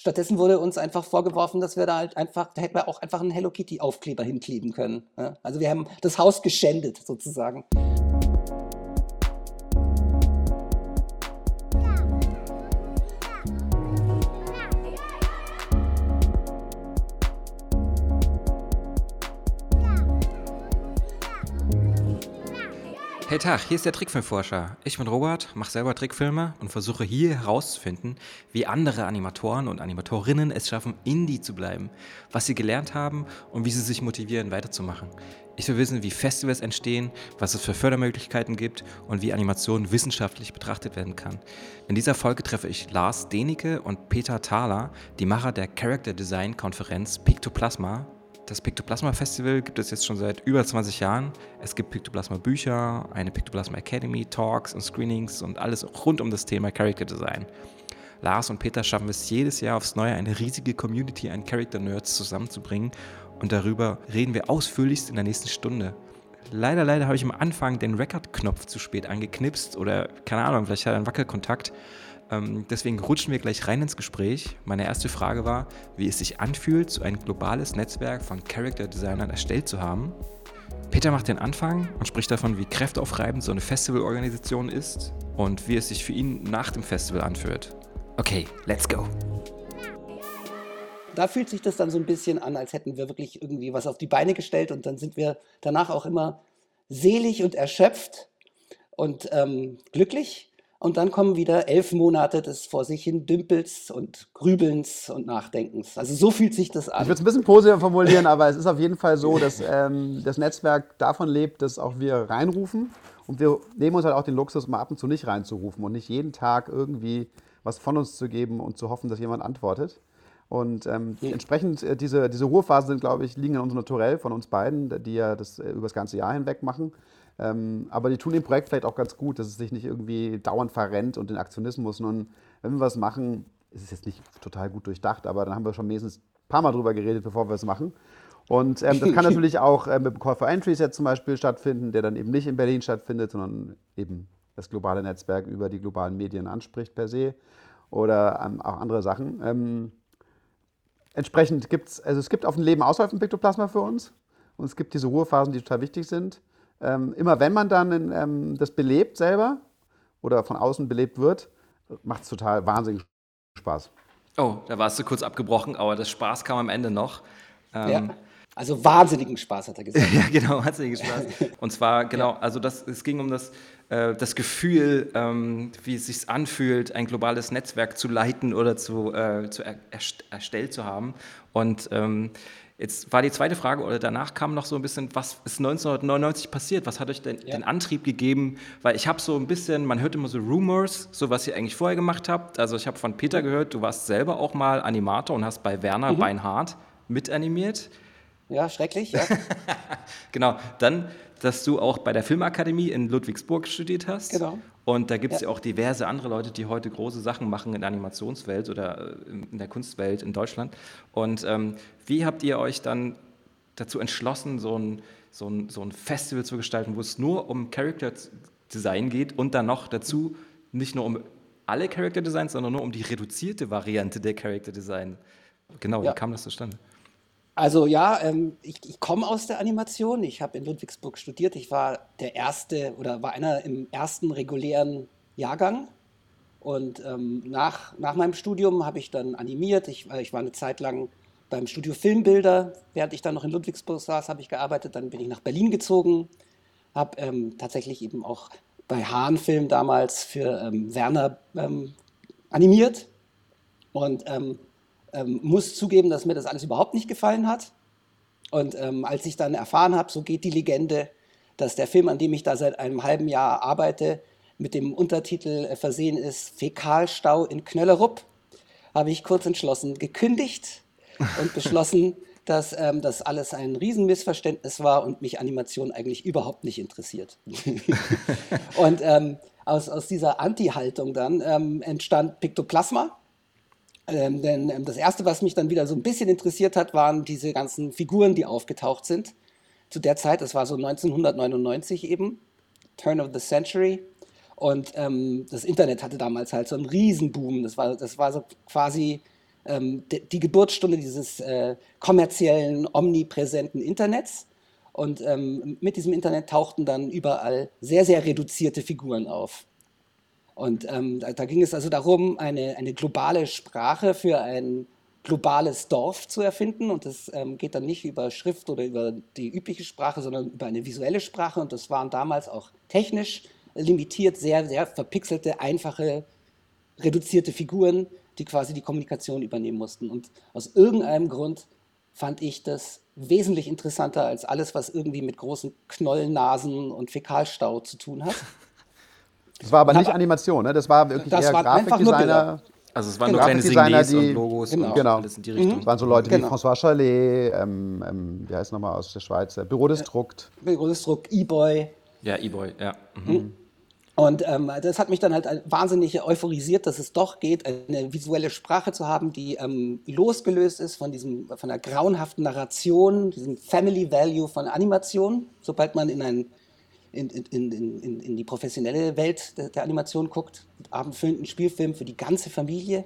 Stattdessen wurde uns einfach vorgeworfen, dass wir da halt einfach, da hätten wir auch einfach einen Hello Kitty Aufkleber hinkleben können. Also wir haben das Haus geschändet sozusagen. Hey Tag, hier ist der Trickfilmforscher. Ich bin Robert, mache selber Trickfilme und versuche hier herauszufinden, wie andere Animatoren und Animatorinnen es schaffen, Indie zu bleiben, was sie gelernt haben und wie sie sich motivieren, weiterzumachen. Ich will wissen, wie Festivals entstehen, was es für Fördermöglichkeiten gibt und wie Animation wissenschaftlich betrachtet werden kann. In dieser Folge treffe ich Lars Denike und Peter Thaler, die Macher der Character Design Konferenz Pictoplasma, das Pictoplasma Festival gibt es jetzt schon seit über 20 Jahren. Es gibt Pictoplasma Bücher, eine Pictoplasma Academy, Talks und Screenings und alles rund um das Thema Character Design. Lars und Peter schaffen es jedes Jahr aufs Neue, eine riesige Community an Character Nerds zusammenzubringen und darüber reden wir ausführlichst in der nächsten Stunde. Leider, leider habe ich am Anfang den Record-Knopf zu spät angeknipst oder keine Ahnung, vielleicht hat er einen Wackelkontakt. Ähm, deswegen rutschen wir gleich rein ins Gespräch. Meine erste Frage war, wie es sich anfühlt, so ein globales Netzwerk von Character Designern erstellt zu haben. Peter macht den Anfang und spricht davon, wie kräfteaufreibend so eine Festivalorganisation ist und wie es sich für ihn nach dem Festival anfühlt. Okay, let's go. Da fühlt sich das dann so ein bisschen an, als hätten wir wirklich irgendwie was auf die Beine gestellt und dann sind wir danach auch immer selig und erschöpft und ähm, glücklich und dann kommen wieder elf Monate des vor sich hin Dümpels und Grübelns und Nachdenkens. Also so fühlt sich das an. Ich würde es ein bisschen positiver formulieren, aber es ist auf jeden Fall so, dass ähm, das Netzwerk davon lebt, dass auch wir reinrufen. Und wir nehmen uns halt auch den Luxus, mal ab und zu nicht reinzurufen und nicht jeden Tag irgendwie was von uns zu geben und zu hoffen, dass jemand antwortet. Und ähm, ja. entsprechend, äh, diese, diese Ruhephasen sind, glaube ich, liegen in unserem Naturell von uns beiden, die ja das äh, über das ganze Jahr hinweg machen. Ähm, aber die tun dem Projekt vielleicht auch ganz gut, dass es sich nicht irgendwie dauernd verrennt und den Aktionismus, sondern wenn wir was machen, ist es jetzt nicht total gut durchdacht, aber dann haben wir schon meistens ein paar Mal drüber geredet, bevor wir es machen. Und ähm, das kann natürlich auch äh, mit Call for Entries jetzt zum Beispiel stattfinden, der dann eben nicht in Berlin stattfindet, sondern eben das globale Netzwerk über die globalen Medien anspricht per se oder ähm, auch andere Sachen. Ähm, entsprechend gibt es, also es gibt auf dem Leben außerhalb von Piktoplasma für uns und es gibt diese Ruhephasen, die total wichtig sind ähm, immer wenn man dann ähm, das belebt selber oder von außen belebt wird, macht es total wahnsinnig Spaß. Oh, da warst du kurz abgebrochen, aber das Spaß kam am Ende noch. Ähm, ja. Also wahnsinnigen Spaß hat er gesagt. ja, genau, wahnsinnigen Spaß. Und zwar, genau, also das, es ging um das, äh, das Gefühl, ähm, wie es sich anfühlt, ein globales Netzwerk zu leiten oder zu, äh, zu er, erstellt zu haben. Und ähm, Jetzt war die zweite Frage, oder danach kam noch so ein bisschen, was ist 1999 passiert? Was hat euch denn ja. den Antrieb gegeben? Weil ich habe so ein bisschen, man hört immer so Rumors, so was ihr eigentlich vorher gemacht habt. Also ich habe von Peter gehört, du warst selber auch mal Animator und hast bei Werner mhm. Beinhardt mitanimiert. Ja, schrecklich, ja. genau, dann, dass du auch bei der Filmakademie in Ludwigsburg studiert hast. Genau. Und da gibt es ja. ja. auch diverse andere Leute, die heute große Sachen machen in der Animationswelt oder äh, in der Kunstwelt in Deutschland. Und ähm, wie habt ihr euch dann dazu entschlossen, so ein, so, ein, so ein Festival zu gestalten, wo es nur um Character Design geht und dann noch dazu nicht nur um alle Character Designs, sondern nur um die reduzierte Variante der Character Design? Genau, ja. wie kam das zustande? Also ja, ähm, ich, ich komme aus der Animation. Ich habe in Ludwigsburg studiert. Ich war der erste oder war einer im ersten regulären Jahrgang. Und ähm, nach, nach meinem Studium habe ich dann animiert. Ich, ich war eine Zeit lang beim Studio Filmbilder. Während ich dann noch in Ludwigsburg saß, habe ich gearbeitet. Dann bin ich nach Berlin gezogen. Habe ähm, tatsächlich eben auch bei Hahn Film damals für ähm, Werner ähm, animiert. Und ähm, muss zugeben, dass mir das alles überhaupt nicht gefallen hat. Und ähm, als ich dann erfahren habe, so geht die Legende, dass der Film, an dem ich da seit einem halben Jahr arbeite, mit dem Untertitel äh, versehen ist Fäkalstau in Knöllerup, habe ich kurz entschlossen gekündigt und beschlossen, dass ähm, das alles ein Riesenmissverständnis war und mich Animation eigentlich überhaupt nicht interessiert. und ähm, aus, aus dieser Anti-Haltung dann ähm, entstand Piktoplasma, ähm, denn ähm, das Erste, was mich dann wieder so ein bisschen interessiert hat, waren diese ganzen Figuren, die aufgetaucht sind. Zu der Zeit, das war so 1999 eben, Turn of the Century. Und ähm, das Internet hatte damals halt so einen Riesenboom. Das war, das war so quasi ähm, die, die, Geburtsstunde dieses äh, kommerziellen, omnipräsenten Internets. Und ähm, mit diesem Internet tauchten dann überall sehr, sehr reduzierte Figuren auf. Und ähm, da, da, ging es also darum, eine, eine globale Sprache für ein globales Dorf zu erfinden. Und das ähm, geht dann nicht über Schrift oder über die übliche Sprache, sondern über eine visuelle Sprache. Und das waren damals auch technisch limitiert, sehr, sehr verpixelte, einfache, reduzierte Figuren, die quasi die Kommunikation übernehmen mussten. Und aus irgendeinem Grund fand ich das wesentlich interessanter als alles, was irgendwie mit großen Knollnasen und Fäkalstau zu tun hat. Das war aber nicht Animation, ne? Das war wirklich das eher Grafikdesigner. Also es waren genau. nur kleine Signes die, und Logos genau. und genau. alles in die Richtung. Mhm. Es waren so Leute genau. wie François Chalet, ähm, ähm, wie heißt nochmal aus der Schweiz, Büro des Druckt. Büro des Druckt, E-Boy. Ja, E-Boy, ja. Mhm. mhm. Und ähm, das hat mich dann halt wahnsinnig euphorisiert, dass es doch geht, eine visuelle Sprache zu haben, die ähm, losgelöst ist von, diesem, von der grauenhaften Narration, diesem Family Value von Animation. Sobald man in, ein, in, in, in, in die professionelle Welt der, der Animation guckt, abendfüllenden Spielfilm für die ganze Familie,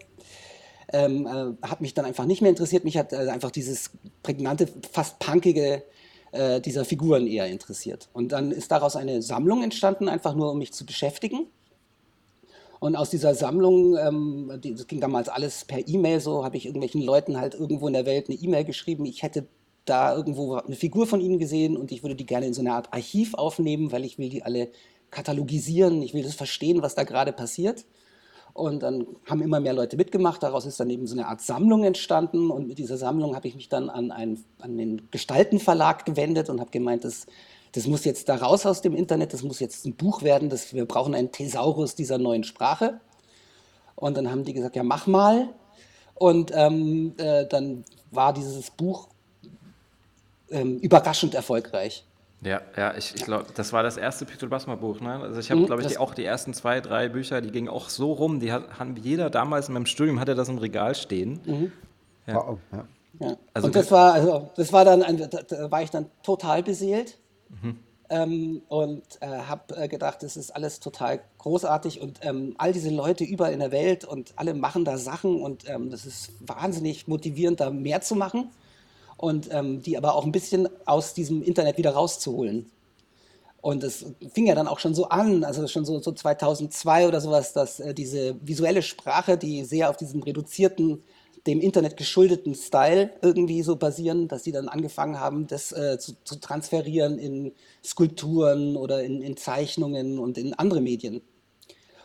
ähm, äh, hat mich dann einfach nicht mehr interessiert. Mich hat äh, einfach dieses prägnante, fast punkige äh, dieser Figuren eher interessiert. Und dann ist daraus eine Sammlung entstanden, einfach nur um mich zu beschäftigen. Und aus dieser Sammlung, ähm, die, das ging damals alles per E-Mail so, habe ich irgendwelchen Leuten halt irgendwo in der Welt eine E-Mail geschrieben. Ich hätte da irgendwo eine Figur von ihnen gesehen und ich würde die gerne in so eine Art Archiv aufnehmen, weil ich will die alle katalogisieren. Ich will das verstehen, was da gerade passiert. Und dann haben immer mehr Leute mitgemacht. Daraus ist dann eben so eine Art Sammlung entstanden. Und mit dieser Sammlung habe ich mich dann an, einen, an den Gestaltenverlag gewendet und habe gemeint, das, das muss jetzt da raus aus dem Internet, das muss jetzt ein Buch werden. Das, wir brauchen einen Thesaurus dieser neuen Sprache. Und dann haben die gesagt, ja, mach mal. Und ähm, äh, dann war dieses Buch ähm, überraschend erfolgreich. Ja, ja, ich, ich glaube, das war das erste Pictul Basma Buch. Ne? Also ich habe, mhm, glaube ich, die, auch die ersten zwei, drei Bücher, die gingen auch so rum. Die hat, haben jeder damals in meinem Studium hatte das im Regal stehen. Mhm. Ja. Wow, ja. ja. Also und das war, also das war dann, ein, da war ich dann total beseelt. Mhm. Ähm, und äh, habe äh, gedacht, das ist alles total großartig und ähm, all diese Leute überall in der Welt und alle machen da Sachen und ähm, das ist wahnsinnig motivierend, da mehr zu machen und ähm, die aber auch ein bisschen aus diesem Internet wieder rauszuholen. Und es fing ja dann auch schon so an, also schon so, so 2002 oder sowas, dass äh, diese visuelle Sprache, die sehr auf diesem reduzierten, dem Internet geschuldeten Style irgendwie so basieren, dass die dann angefangen haben, das äh, zu, zu, transferieren in Skulpturen oder in, in Zeichnungen und in andere Medien.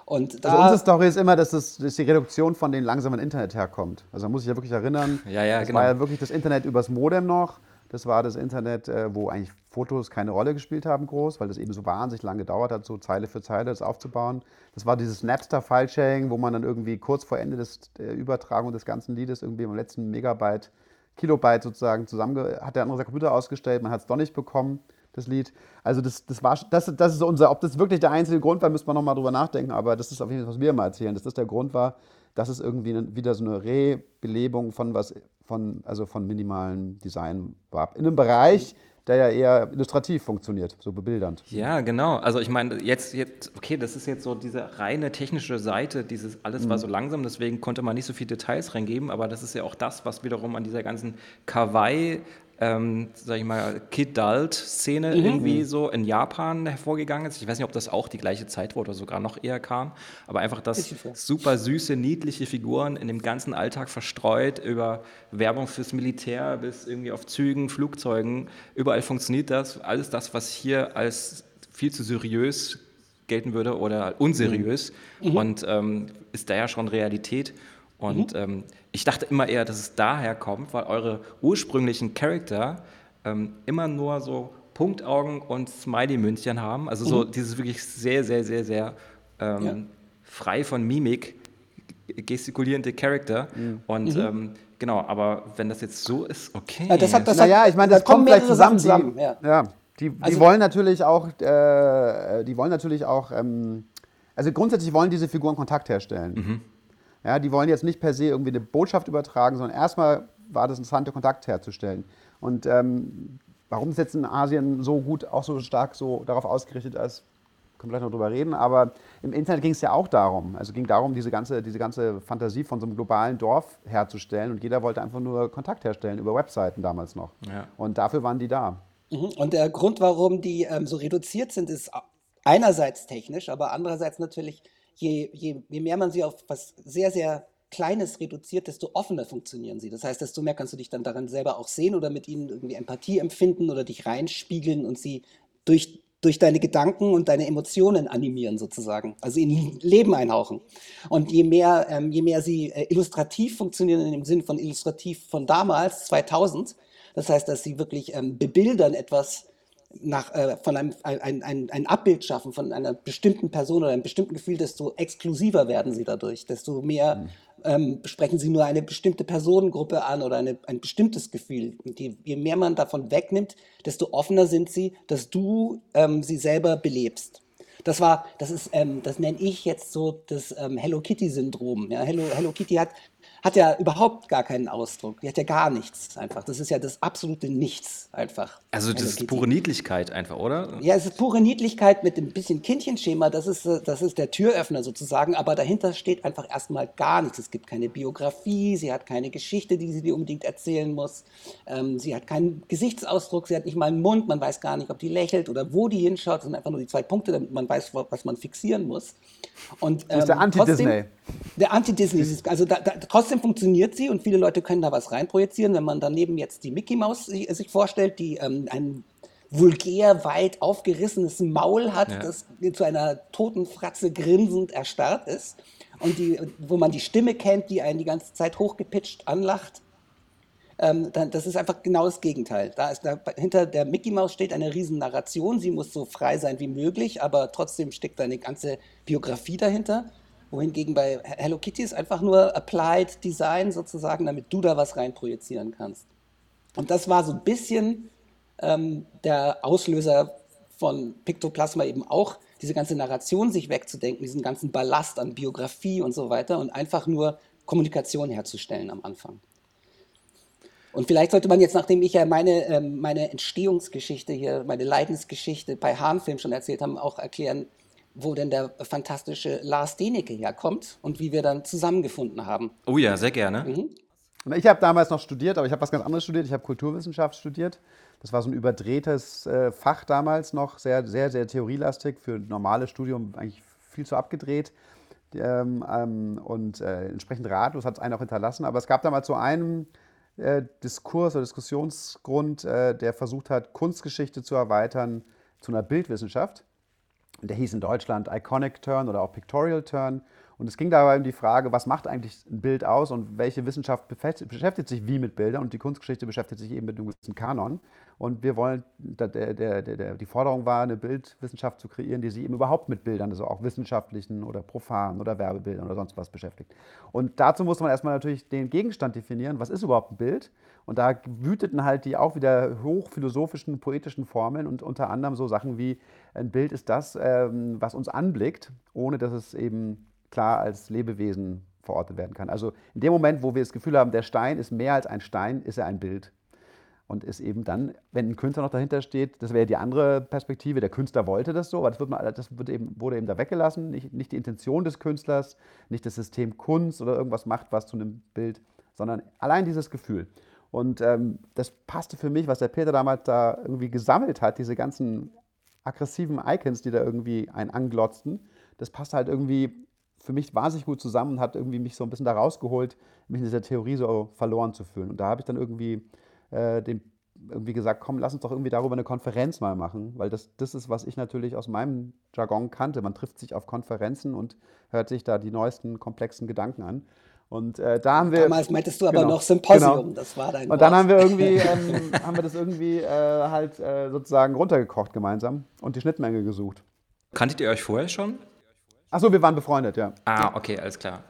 Und da, also unsere Story ist immer, dass, das, dass die Reduktion von den langsamen Internet herkommt. Also da muss ich ja wirklich erinnern, ja, ja, das genau. war ja wirklich das Internet übers Modem noch. Das war das Internet, äh, wo eigentlich Fotos keine Rolle gespielt haben groß, weil das eben so wahnsinnig lange gedauert hat, so Zeile für Zeile das aufzubauen. Das war dieses Napster-File-Sharing, wo man dann irgendwie kurz vor Ende des, der Übertragung des ganzen Liedes irgendwie im letzten Megabyte, Kilobyte sozusagen zusammen, hat der andere Computer ausgestellt, man hat es doch nicht bekommen das Lied. Also das, das war das, das ist unser, ob das wirklich der einzige Grund war, müssen wir nochmal drüber nachdenken, aber das ist auf jeden Fall, was wir immer erzählen, dass das der Grund war, dass es irgendwie wieder so eine Rebelebung von was, von, also von minimalem Design war. In einem Bereich, der ja eher illustrativ funktioniert, so bebildernd. Ja, genau. Also ich meine, jetzt, jetzt, okay, das ist jetzt so diese reine technische Seite, dieses alles mhm. war so langsam, deswegen konnte man nicht so viele Details reingeben, aber das ist ja auch das, was wiederum an dieser ganzen Kawaii ähm, sag ich mal, Kid-Dalt-Szene mhm. irgendwie so in Japan hervorgegangen ist. Ich weiß nicht, ob das auch die gleiche Zeit war oder sogar noch eher kam, aber einfach, dass super süße, niedliche Figuren in dem ganzen Alltag verstreut über Werbung fürs Militär bis irgendwie auf Zügen, Flugzeugen, überall funktioniert das. Alles das, was hier als viel zu seriös gelten würde oder unseriös mhm. und ähm, ist da ja schon Realität. Und mhm. ähm, ich dachte immer eher, dass es daher kommt, weil eure ursprünglichen Charakter ähm, immer nur so Punktaugen und Smiley-Münzchen haben. Also so mhm. dieses wirklich sehr, sehr, sehr, sehr ähm, ja. frei von Mimik gestikulierende Charakter. Mhm. Und mhm. ähm, genau, aber wenn das jetzt so ist, okay. Ja, das hat, das naja, ich meine, das kommt vielleicht zusammen. zusammen. Die, ja. ja. die, die also, wollen natürlich auch, äh, die wollen natürlich auch, ähm, also grundsätzlich wollen diese Figuren Kontakt herstellen. Ja, die wollen jetzt nicht per se irgendwie eine Botschaft übertragen, sondern erstmal war das interessante, Kontakt herzustellen. Und ähm, warum es jetzt in Asien so gut, auch so stark so darauf ausgerichtet ist, können wir gleich noch drüber reden, aber im Internet ging es ja auch darum. Also ging darum, diese ganze, diese ganze Fantasie von so einem globalen Dorf herzustellen und jeder wollte einfach nur Kontakt herstellen über Webseiten damals noch. Ja. Und dafür waren die da. Mhm. Und der Grund, warum die ähm, so reduziert sind, ist einerseits technisch, aber andererseits natürlich, je, je, je mehr man sie auf was sehr, sehr Kleines reduziert, desto offener funktionieren sie. Das heißt, desto mehr kannst du dich dann daran selber auch sehen oder mit ihnen irgendwie Empathie empfinden oder dich reinspiegeln und sie durch, durch deine Gedanken und deine Emotionen animieren sozusagen, also in Leben einhauchen. Und je mehr, ähm, je mehr sie äh, illustrativ funktionieren, in dem Sinn von illustrativ von damals, 2000, das heißt, dass sie wirklich ähm, bebildern etwas, nach, äh, von einem ein, ein, ein Abbild schaffen von einer bestimmten Person oder einem bestimmten Gefühl, desto exklusiver werden sie dadurch, desto mehr mhm. ähm, sprechen sie nur eine bestimmte Personengruppe an oder eine, ein bestimmtes Gefühl. Und je, je, mehr man davon wegnimmt, desto offener sind sie, dass du ähm, sie selber belebst. Das war, das ist, ähm, das nenne ich jetzt so das ähm, Hello Kitty Syndrom. Ja, Hello, Hello Kitty hat hat ja überhaupt gar keinen Ausdruck. Die hat ja gar nichts einfach. Das ist ja das absolute Nichts einfach. Also das ist pure Niedlichkeit einfach, oder? Ja, es ist pure Niedlichkeit mit ein bisschen Kindchenschema. Das ist, äh, das ist der Türöffner sozusagen. Aber dahinter steht einfach erstmal gar nichts. Es gibt keine Biografie, sie hat keine Geschichte, die sie dir unbedingt erzählen muss. Ähm, sie hat keinen Gesichtsausdruck, sie hat nicht mal einen Mund. Man weiß gar nicht, ob die lächelt oder wo die hinschaut. Das sind einfach nur die zwei Punkte, damit man weiß, was man fixieren muss. Und, ähm, das ist der ähm, Anti-Disney. Der Anti-Disney. Also da, da, trotzdem funktioniert sie und viele Leute können da was reinprojizieren. Wenn man daneben jetzt die Mickey Maus sich, sich vorstellt, die ähm, ein vulgär weit aufgerissenes Maul hat, ja. das zu einer toten Fratze grinsend erstarrt ist und die, wo man die Stimme kennt, die einen die ganze Zeit hochgepitcht anlacht. Ähm, dann, das ist einfach genau das Gegenteil. Da ist da, hinter der Mickey Maus steht eine riesen Narration. Sie muss so frei sein wie möglich, aber trotzdem steckt eine ganze Biografie dahinter wohingegen bei Hello Kitty ist einfach nur Applied Design sozusagen, damit du da was reinprojizieren kannst. Und das war so ein bisschen ähm, der Auslöser von Pictoplasma eben auch, diese ganze Narration sich wegzudenken, diesen ganzen Ballast an Biografie und so weiter und einfach nur Kommunikation herzustellen am Anfang. Und vielleicht sollte man jetzt, nachdem ich ja meine, ähm, meine Entstehungsgeschichte hier, meine Leidensgeschichte bei Hahnfilm schon erzählt habe, auch erklären, wo denn der fantastische Lars Denecke herkommt und wie wir dann zusammengefunden haben. Oh ja, sehr gerne. Mhm. Ich habe damals noch studiert, aber ich habe was ganz anderes studiert. Ich habe Kulturwissenschaft studiert. Das war so ein überdrehtes äh, Fach damals noch, sehr, sehr, sehr theorielastig, für normales Studium eigentlich viel zu abgedreht. Ähm, ähm, und äh, entsprechend ratlos hat es einen auch hinterlassen. Aber es gab damals so einen äh, Diskurs oder Diskussionsgrund, äh, der versucht hat, Kunstgeschichte zu erweitern zu einer Bildwissenschaft. Der hieß in Deutschland Iconic Turn oder auch Pictorial Turn. Und es ging dabei um die Frage, was macht eigentlich ein Bild aus und welche Wissenschaft beschäftigt sich wie mit Bildern und die Kunstgeschichte beschäftigt sich eben mit einem gewissen Kanon. Und wir wollen, der, der, der, die Forderung war, eine Bildwissenschaft zu kreieren, die sich eben überhaupt mit Bildern, also auch wissenschaftlichen oder profanen oder Werbebildern oder sonst was beschäftigt. Und dazu muss man erstmal natürlich den Gegenstand definieren, was ist überhaupt ein Bild? Und da wüteten halt die auch wieder hochphilosophischen, poetischen Formeln und unter anderem so Sachen wie, ein Bild ist das, ähm, was uns anblickt, ohne dass es eben klar als Lebewesen verortet werden kann. Also in dem Moment, wo wir das Gefühl haben, der Stein ist mehr als ein Stein, ist er ein Bild. Und ist eben dann, wenn ein Künstler noch dahinter steht, das wäre die andere Perspektive, der Künstler wollte das so, aber das, wird man, das wird eben, wurde eben da weggelassen. Nicht, nicht die Intention des Künstlers, nicht das System Kunst oder irgendwas macht was zu einem Bild, sondern allein dieses Gefühl. Und ähm, das passte für mich, was der Peter damals da irgendwie gesammelt hat, diese ganzen aggressiven Icons, die da irgendwie einen anglotzten, das passt halt irgendwie für mich wahnsinnig gut zusammen und hat irgendwie mich so ein bisschen da rausgeholt, mich in dieser Theorie so verloren zu fühlen. Und da habe ich dann irgendwie äh, dem irgendwie gesagt, komm, lass uns doch irgendwie darüber eine Konferenz mal machen, weil das, das ist, was ich natürlich aus meinem Jargon kannte. Man trifft sich auf Konferenzen und hört sich da die neuesten komplexen Gedanken an. Und äh, da haben wir. Damals meintest du aber genau, noch Symposium, genau. das war dein Und dann haben wir irgendwie, ähm, haben wir das irgendwie äh, halt äh, sozusagen runtergekocht gemeinsam und die Schnittmenge gesucht. Kanntet ihr euch vorher schon? Achso, wir waren befreundet, ja. Ah, okay, alles klar.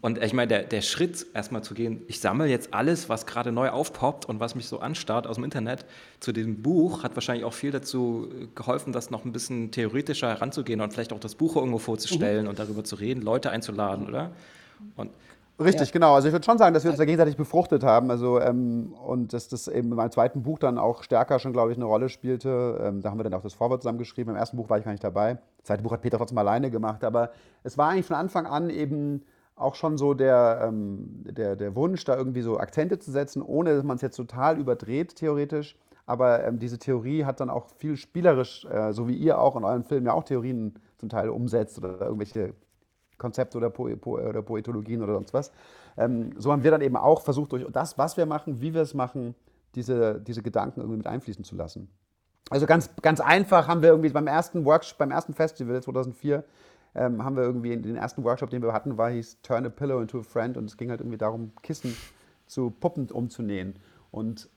Und ich meine, der, der Schritt erstmal zu gehen, ich sammle jetzt alles, was gerade neu aufpoppt und was mich so anstarrt aus dem Internet zu diesem Buch, hat wahrscheinlich auch viel dazu geholfen, das noch ein bisschen theoretischer heranzugehen und vielleicht auch das Buch irgendwo vorzustellen mhm. und darüber zu reden, Leute einzuladen, oder? Und Richtig, ja. genau. Also ich würde schon sagen, dass wir uns da gegenseitig befruchtet haben. Also, ähm, und dass das eben in meinem zweiten Buch dann auch stärker schon, glaube ich, eine Rolle spielte. Ähm, da haben wir dann auch das Vorwort zusammengeschrieben. Im ersten Buch war ich gar nicht dabei. Das zweite Buch hat Peter trotzdem alleine gemacht. Aber es war eigentlich von Anfang an eben auch schon so der, ähm, der, der Wunsch, da irgendwie so Akzente zu setzen, ohne dass man es jetzt total überdreht, theoretisch. Aber ähm, diese Theorie hat dann auch viel spielerisch, äh, so wie ihr auch in euren Filmen ja auch Theorien zum Teil umsetzt oder irgendwelche Konzepte oder, po po oder Poetologien oder sonst was. Ähm, so haben wir dann eben auch versucht, durch das, was wir machen, wie wir es machen, diese, diese Gedanken irgendwie mit einfließen zu lassen. Also ganz, ganz einfach haben wir irgendwie beim ersten Workshop, beim ersten Festival 2004, ähm, haben wir irgendwie den ersten Workshop, den wir hatten, war hieß Turn a Pillow into a Friend und es ging halt irgendwie darum, Kissen zu Puppen umzunähen. Und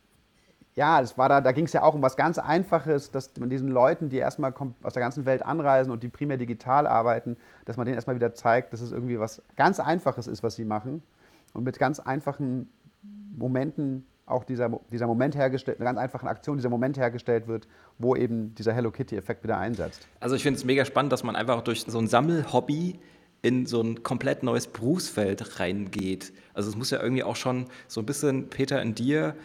ja, das war da, da ging es ja auch um was ganz Einfaches, dass man diesen Leuten, die erstmal aus der ganzen Welt anreisen und die primär digital arbeiten, dass man denen erstmal wieder zeigt, dass es irgendwie was ganz Einfaches ist, was sie machen. Und mit ganz einfachen Momenten auch dieser, dieser Moment hergestellt, eine ganz einfache Aktion, dieser Moment hergestellt wird, wo eben dieser Hello Kitty-Effekt wieder einsetzt. Also ich finde es mega spannend, dass man einfach durch so ein Sammelhobby in so ein komplett neues Berufsfeld reingeht. Also es muss ja irgendwie auch schon so ein bisschen Peter in dir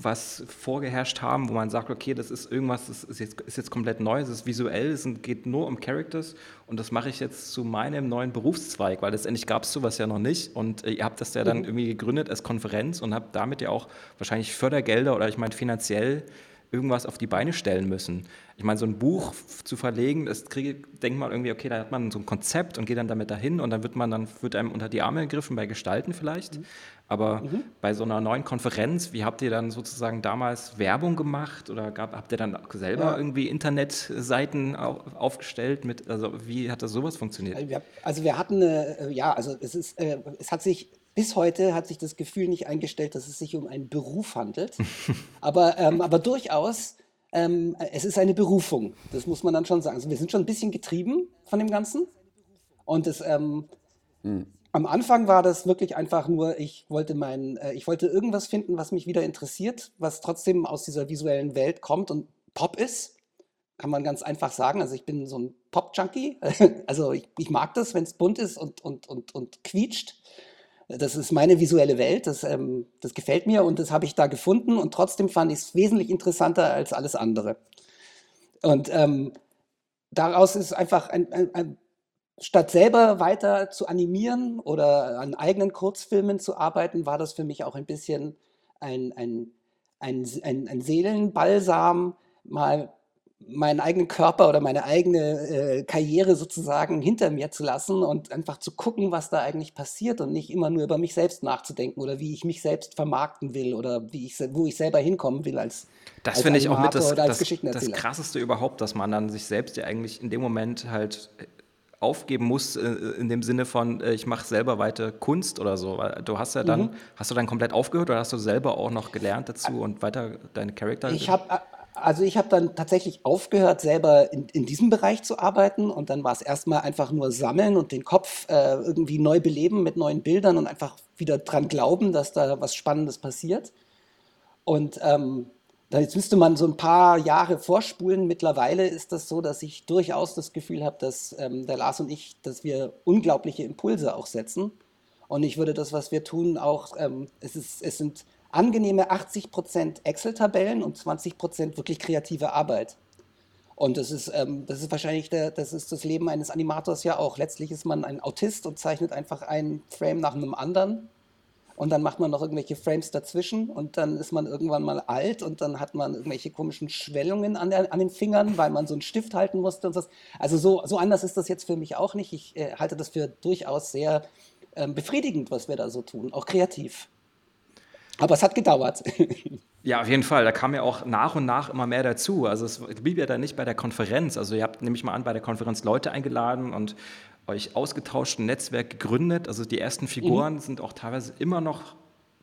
was vorgeherrscht haben, wo man sagt, okay, das ist irgendwas, das ist jetzt, ist jetzt komplett neu, es ist visuell, es geht nur um Characters und das mache ich jetzt zu meinem neuen Berufszweig, weil letztendlich gab es sowas ja noch nicht und äh, ihr habt das ja dann mhm. irgendwie gegründet als Konferenz und habt damit ja auch wahrscheinlich Fördergelder oder ich meine finanziell irgendwas auf die Beine stellen müssen. Ich meine, so ein Buch zu verlegen, das kriege, denkt man irgendwie, okay, da hat man so ein Konzept und geht dann damit dahin und dann wird man dann wird einem unter die Arme gegriffen bei Gestalten vielleicht. Mhm. Aber mhm. bei so einer neuen Konferenz, wie habt ihr dann sozusagen damals Werbung gemacht oder gab, habt ihr dann selber ja. irgendwie Internetseiten aufgestellt? Mit, also wie hat das sowas funktioniert? Also wir, hatten, äh, ja, also es ist, äh, es hat sich bis heute hat sich das Gefühl nicht eingestellt, dass es sich um einen Beruf handelt. aber, ähm, aber durchaus, ähm, es ist eine Berufung. Das muss man dann schon sagen. Also wir sind schon ein bisschen getrieben von dem Ganzen. Und das, ähm, hm. am Anfang war das wirklich einfach nur, ich wollte mein, äh, ich wollte irgendwas finden, was mich wieder interessiert, was trotzdem aus dieser visuellen Welt kommt und Pop ist. Kann man ganz einfach sagen. Also ich bin so ein Pop-Junkie. also ich, ich, mag das, wenn es bunt ist und, und, und, und quietscht. Das ist meine visuelle Welt, das, ähm, das gefällt mir und das habe ich da gefunden und trotzdem fand ich es wesentlich interessanter als alles andere. Und ähm, daraus ist einfach ein, ein, ein, statt selber weiter zu animieren oder an eigenen Kurzfilmen zu arbeiten, war das für mich auch ein bisschen ein, ein, ein, ein, ein Seelenbalsam, mal meinen eigenen Körper oder meine eigene äh, Karriere sozusagen hinter mir zu lassen und einfach zu gucken, was da eigentlich passiert und nicht immer nur über mich selbst nachzudenken oder wie ich mich selbst vermarkten will oder wie ich, wo ich selber hinkommen will als Das finde ich auch mit das, das, das Krasseste überhaupt, dass man dann sich selbst ja eigentlich in dem Moment halt äh, aufgeben muss äh, in dem Sinne von äh, ich mache selber weiter Kunst oder so. Du hast ja dann mhm. hast du dann komplett aufgehört oder hast du selber auch noch gelernt dazu und weiter deine Charakter? Ich habe also ich habe dann tatsächlich aufgehört, selber in, in, diesem Bereich zu arbeiten und dann war es erstmal einfach nur sammeln und den Kopf äh, irgendwie neu beleben mit neuen Bildern und einfach wieder dran glauben, dass da was Spannendes passiert. Und ähm, da jetzt müsste man so ein paar Jahre vorspulen. Mittlerweile ist das so, dass ich durchaus das Gefühl habe, dass ähm, der Lars und ich, dass wir unglaubliche Impulse auch setzen. Und ich würde das, was wir tun, auch, ähm, es, ist, es sind angenehme 80% Excel-Tabellen und 20% wirklich kreative Arbeit. Und das ist, ähm, das ist wahrscheinlich der, das ist das Leben eines Animators ja auch. Letztlich ist man ein Autist und zeichnet einfach einen Frame nach einem anderen. Und dann macht man noch irgendwelche Frames dazwischen und dann ist man irgendwann mal alt und dann hat man irgendwelche komischen Schwellungen an, der, an den Fingern, weil man so einen Stift halten musste und so. Also so, so anders ist das jetzt für mich auch nicht. Ich äh, halte das für durchaus sehr äh, befriedigend, was wir da so tun, auch kreativ. Aber es hat gedauert. Ja, auf jeden Fall. Da kam ja auch nach und nach immer mehr dazu. Also es blieb ja dann nicht bei der Konferenz. Also ihr habt nämlich mal an bei der Konferenz Leute eingeladen und euch ausgetauscht, ein Netzwerk gegründet. Also die ersten Figuren mhm. sind auch teilweise immer noch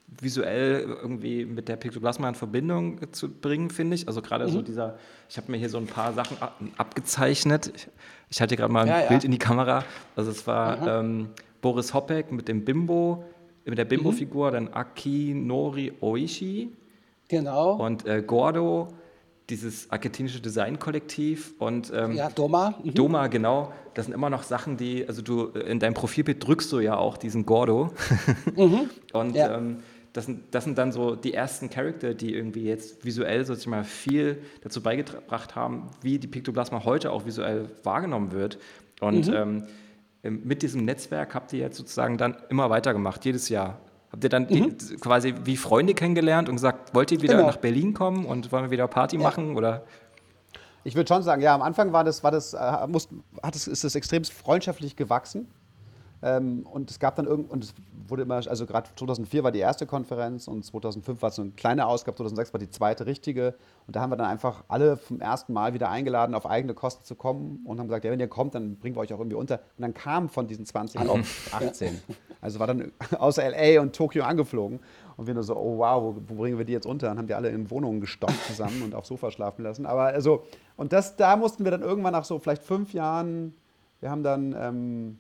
visuell irgendwie mit der Pictoplasma in Verbindung zu bringen, finde ich. Also gerade mhm. so dieser, ich habe mir hier so ein paar Sachen abgezeichnet. Ich, ich hatte gerade mal ein ja, ja. Bild in die Kamera. Also es war ähm, Boris Hoppek mit dem Bimbo, mit der Bimbo-Figur, dann Aki Nori Oishi. Genau. Und äh, Gordo dieses argentinische Designkollektiv und ähm, ja, Doma. Mhm. Doma, genau. Das sind immer noch Sachen, die, also du äh, in deinem Profilbild drückst du ja auch diesen Gordo. Mhm. und ja. ähm, das, sind, das sind dann so die ersten Charakter, die irgendwie jetzt visuell sozusagen mal viel dazu beigebracht haben, wie die Pictoplasma heute auch visuell wahrgenommen wird. Und mhm. ähm, mit diesem Netzwerk habt ihr jetzt sozusagen dann immer weitergemacht, jedes Jahr. Habt ihr dann mhm. die, quasi wie Freunde kennengelernt und gesagt, wollt ihr wieder genau. nach Berlin kommen und wollen wir wieder Party ja. machen? Oder? Ich würde schon sagen, ja, am Anfang war das, war das, äh, muss, hat es, ist es extrem freundschaftlich gewachsen. Ähm, und es gab dann irgend und es wurde immer, also gerade 2004 war die erste Konferenz und 2005 war es so eine kleine Ausgabe, 2006 war die zweite richtige. Und da haben wir dann einfach alle vom ersten Mal wieder eingeladen, auf eigene Kosten zu kommen und haben gesagt, ja, wenn ihr kommt, dann bringen wir euch auch irgendwie unter. Und dann kamen von diesen 20 auch 18. Also war dann außer LA und Tokio angeflogen. Und wir nur so, oh wow, wo, wo, bringen wir die jetzt unter? Und haben die alle in Wohnungen gestoppt zusammen und aufs Sofa schlafen lassen. Aber also, und das, da mussten wir dann irgendwann nach so vielleicht fünf Jahren, wir haben dann, ähm,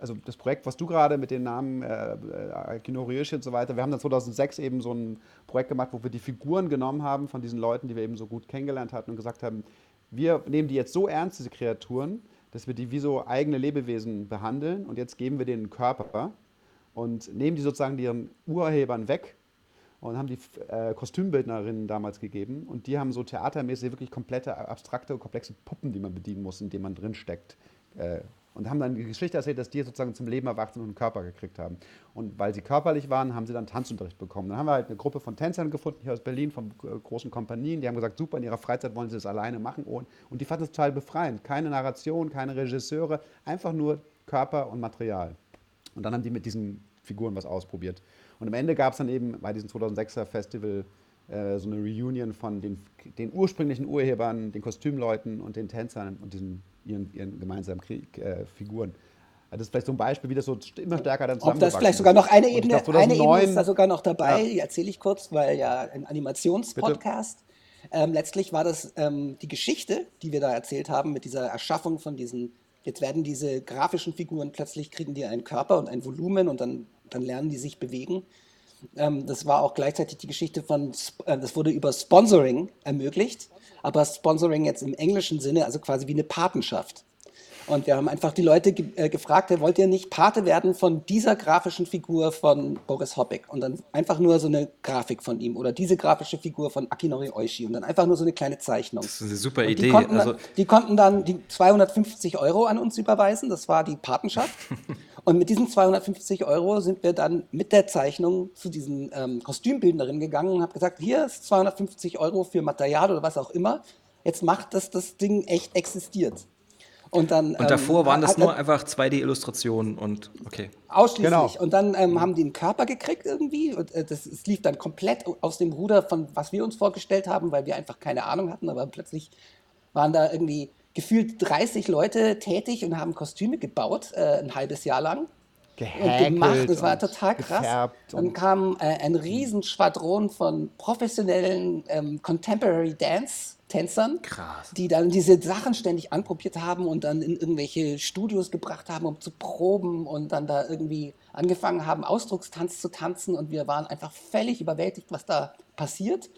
also das Projekt, was du gerade mit den Namen äh, Kino Ryoshi und so weiter, wir haben dann 2006 eben so ein Projekt gemacht, wo wir die Figuren genommen haben von diesen Leuten, die wir eben so gut kennengelernt hatten und gesagt haben, wir nehmen die jetzt so ernst, diese Kreaturen, dass wir die wie so eigene Lebewesen behandeln und jetzt geben wir denen einen Körper und nehmen die sozusagen ihren Urhebern weg und haben die äh, Kostümbildnerinnen damals gegeben und die haben so theatermäßig wirklich komplette, abstrakte, komplexe Puppen, die man bedienen muss, in denen man drinsteckt, äh, und haben dann die Geschichte erzählt, dass die sozusagen zum Leben erwacht sind und einen Körper gekriegt haben. Und weil sie körperlich waren, haben sie dann Tanzunterricht bekommen. Dann haben wir halt eine Gruppe von Tänzern gefunden hier aus Berlin, von großen Kompanien. Die haben gesagt, super, in ihrer Freizeit wollen sie das alleine machen. Und die fanden es total befreiend. Keine Narration, keine Regisseure, einfach nur Körper und Material. Und dann haben die mit diesen Figuren was ausprobiert. Und am Ende gab es dann eben bei diesem 2006er Festival äh, so eine Reunion von den, den, ursprünglichen Urhebern, den Kostümleuten und den Tänzern und diesen ihren, ihren gemeinsamen Krieg, äh, Figuren. Das ist vielleicht so ein Beispiel, wie das so immer stärker dann Ob das vielleicht sogar noch eine Ebene, glaub, eine Ebene ist da sogar noch dabei, ja. die erzähle ich kurz, weil ja ein Animationspodcast. Ähm, letztlich war das ähm, die Geschichte, die wir da erzählt haben, mit dieser Erschaffung von diesen, jetzt werden diese grafischen Figuren plötzlich kriegen die einen Körper und ein Volumen und dann, dann lernen die sich bewegen. Ähm, das war auch gleichzeitig die Geschichte von, äh, das wurde über Sponsoring ermöglicht aber Sponsoring jetzt im englischen Sinne, also quasi wie eine Patenschaft. Und wir haben einfach die Leute ge äh, gefragt, wollt ihr nicht Pate werden von dieser grafischen Figur von Boris Hoppek? Und dann einfach nur so eine Grafik von ihm oder diese grafische Figur von Akinori Oishi und dann einfach nur so eine kleine Zeichnung. Das ist eine super die Idee. Konnten, also die konnten dann die 250 Euro an uns überweisen, das war die Patenschaft. und mit diesen 250 Euro sind wir dann mit der Zeichnung zu diesen ähm, Kostümbildnerinnen gegangen und haben gesagt, hier ist 250 Euro für Material oder was auch immer. Jetzt macht, dass das Ding echt existiert. Und, dann, und davor ähm, waren das hat, nur einfach 2D-Illustrationen und okay. Ausschließlich. Genau. Und dann ähm, haben die einen Körper gekriegt irgendwie. Und äh, das, das lief dann komplett aus dem Ruder von was wir uns vorgestellt haben, weil wir einfach keine Ahnung hatten. Aber plötzlich waren da irgendwie gefühlt 30 Leute tätig und haben Kostüme gebaut, äh, ein halbes Jahr lang. Gehäkelt und gemacht. Das war total krass. Dann kam äh, ein Riesenschwadron von professionellen ähm, Contemporary Dance Tänzern, Krass. die dann diese Sachen ständig anprobiert haben und dann in irgendwelche Studios gebracht haben, um zu proben und dann da irgendwie angefangen haben, Ausdruckstanz zu tanzen und wir waren einfach völlig überwältigt, was da passiert.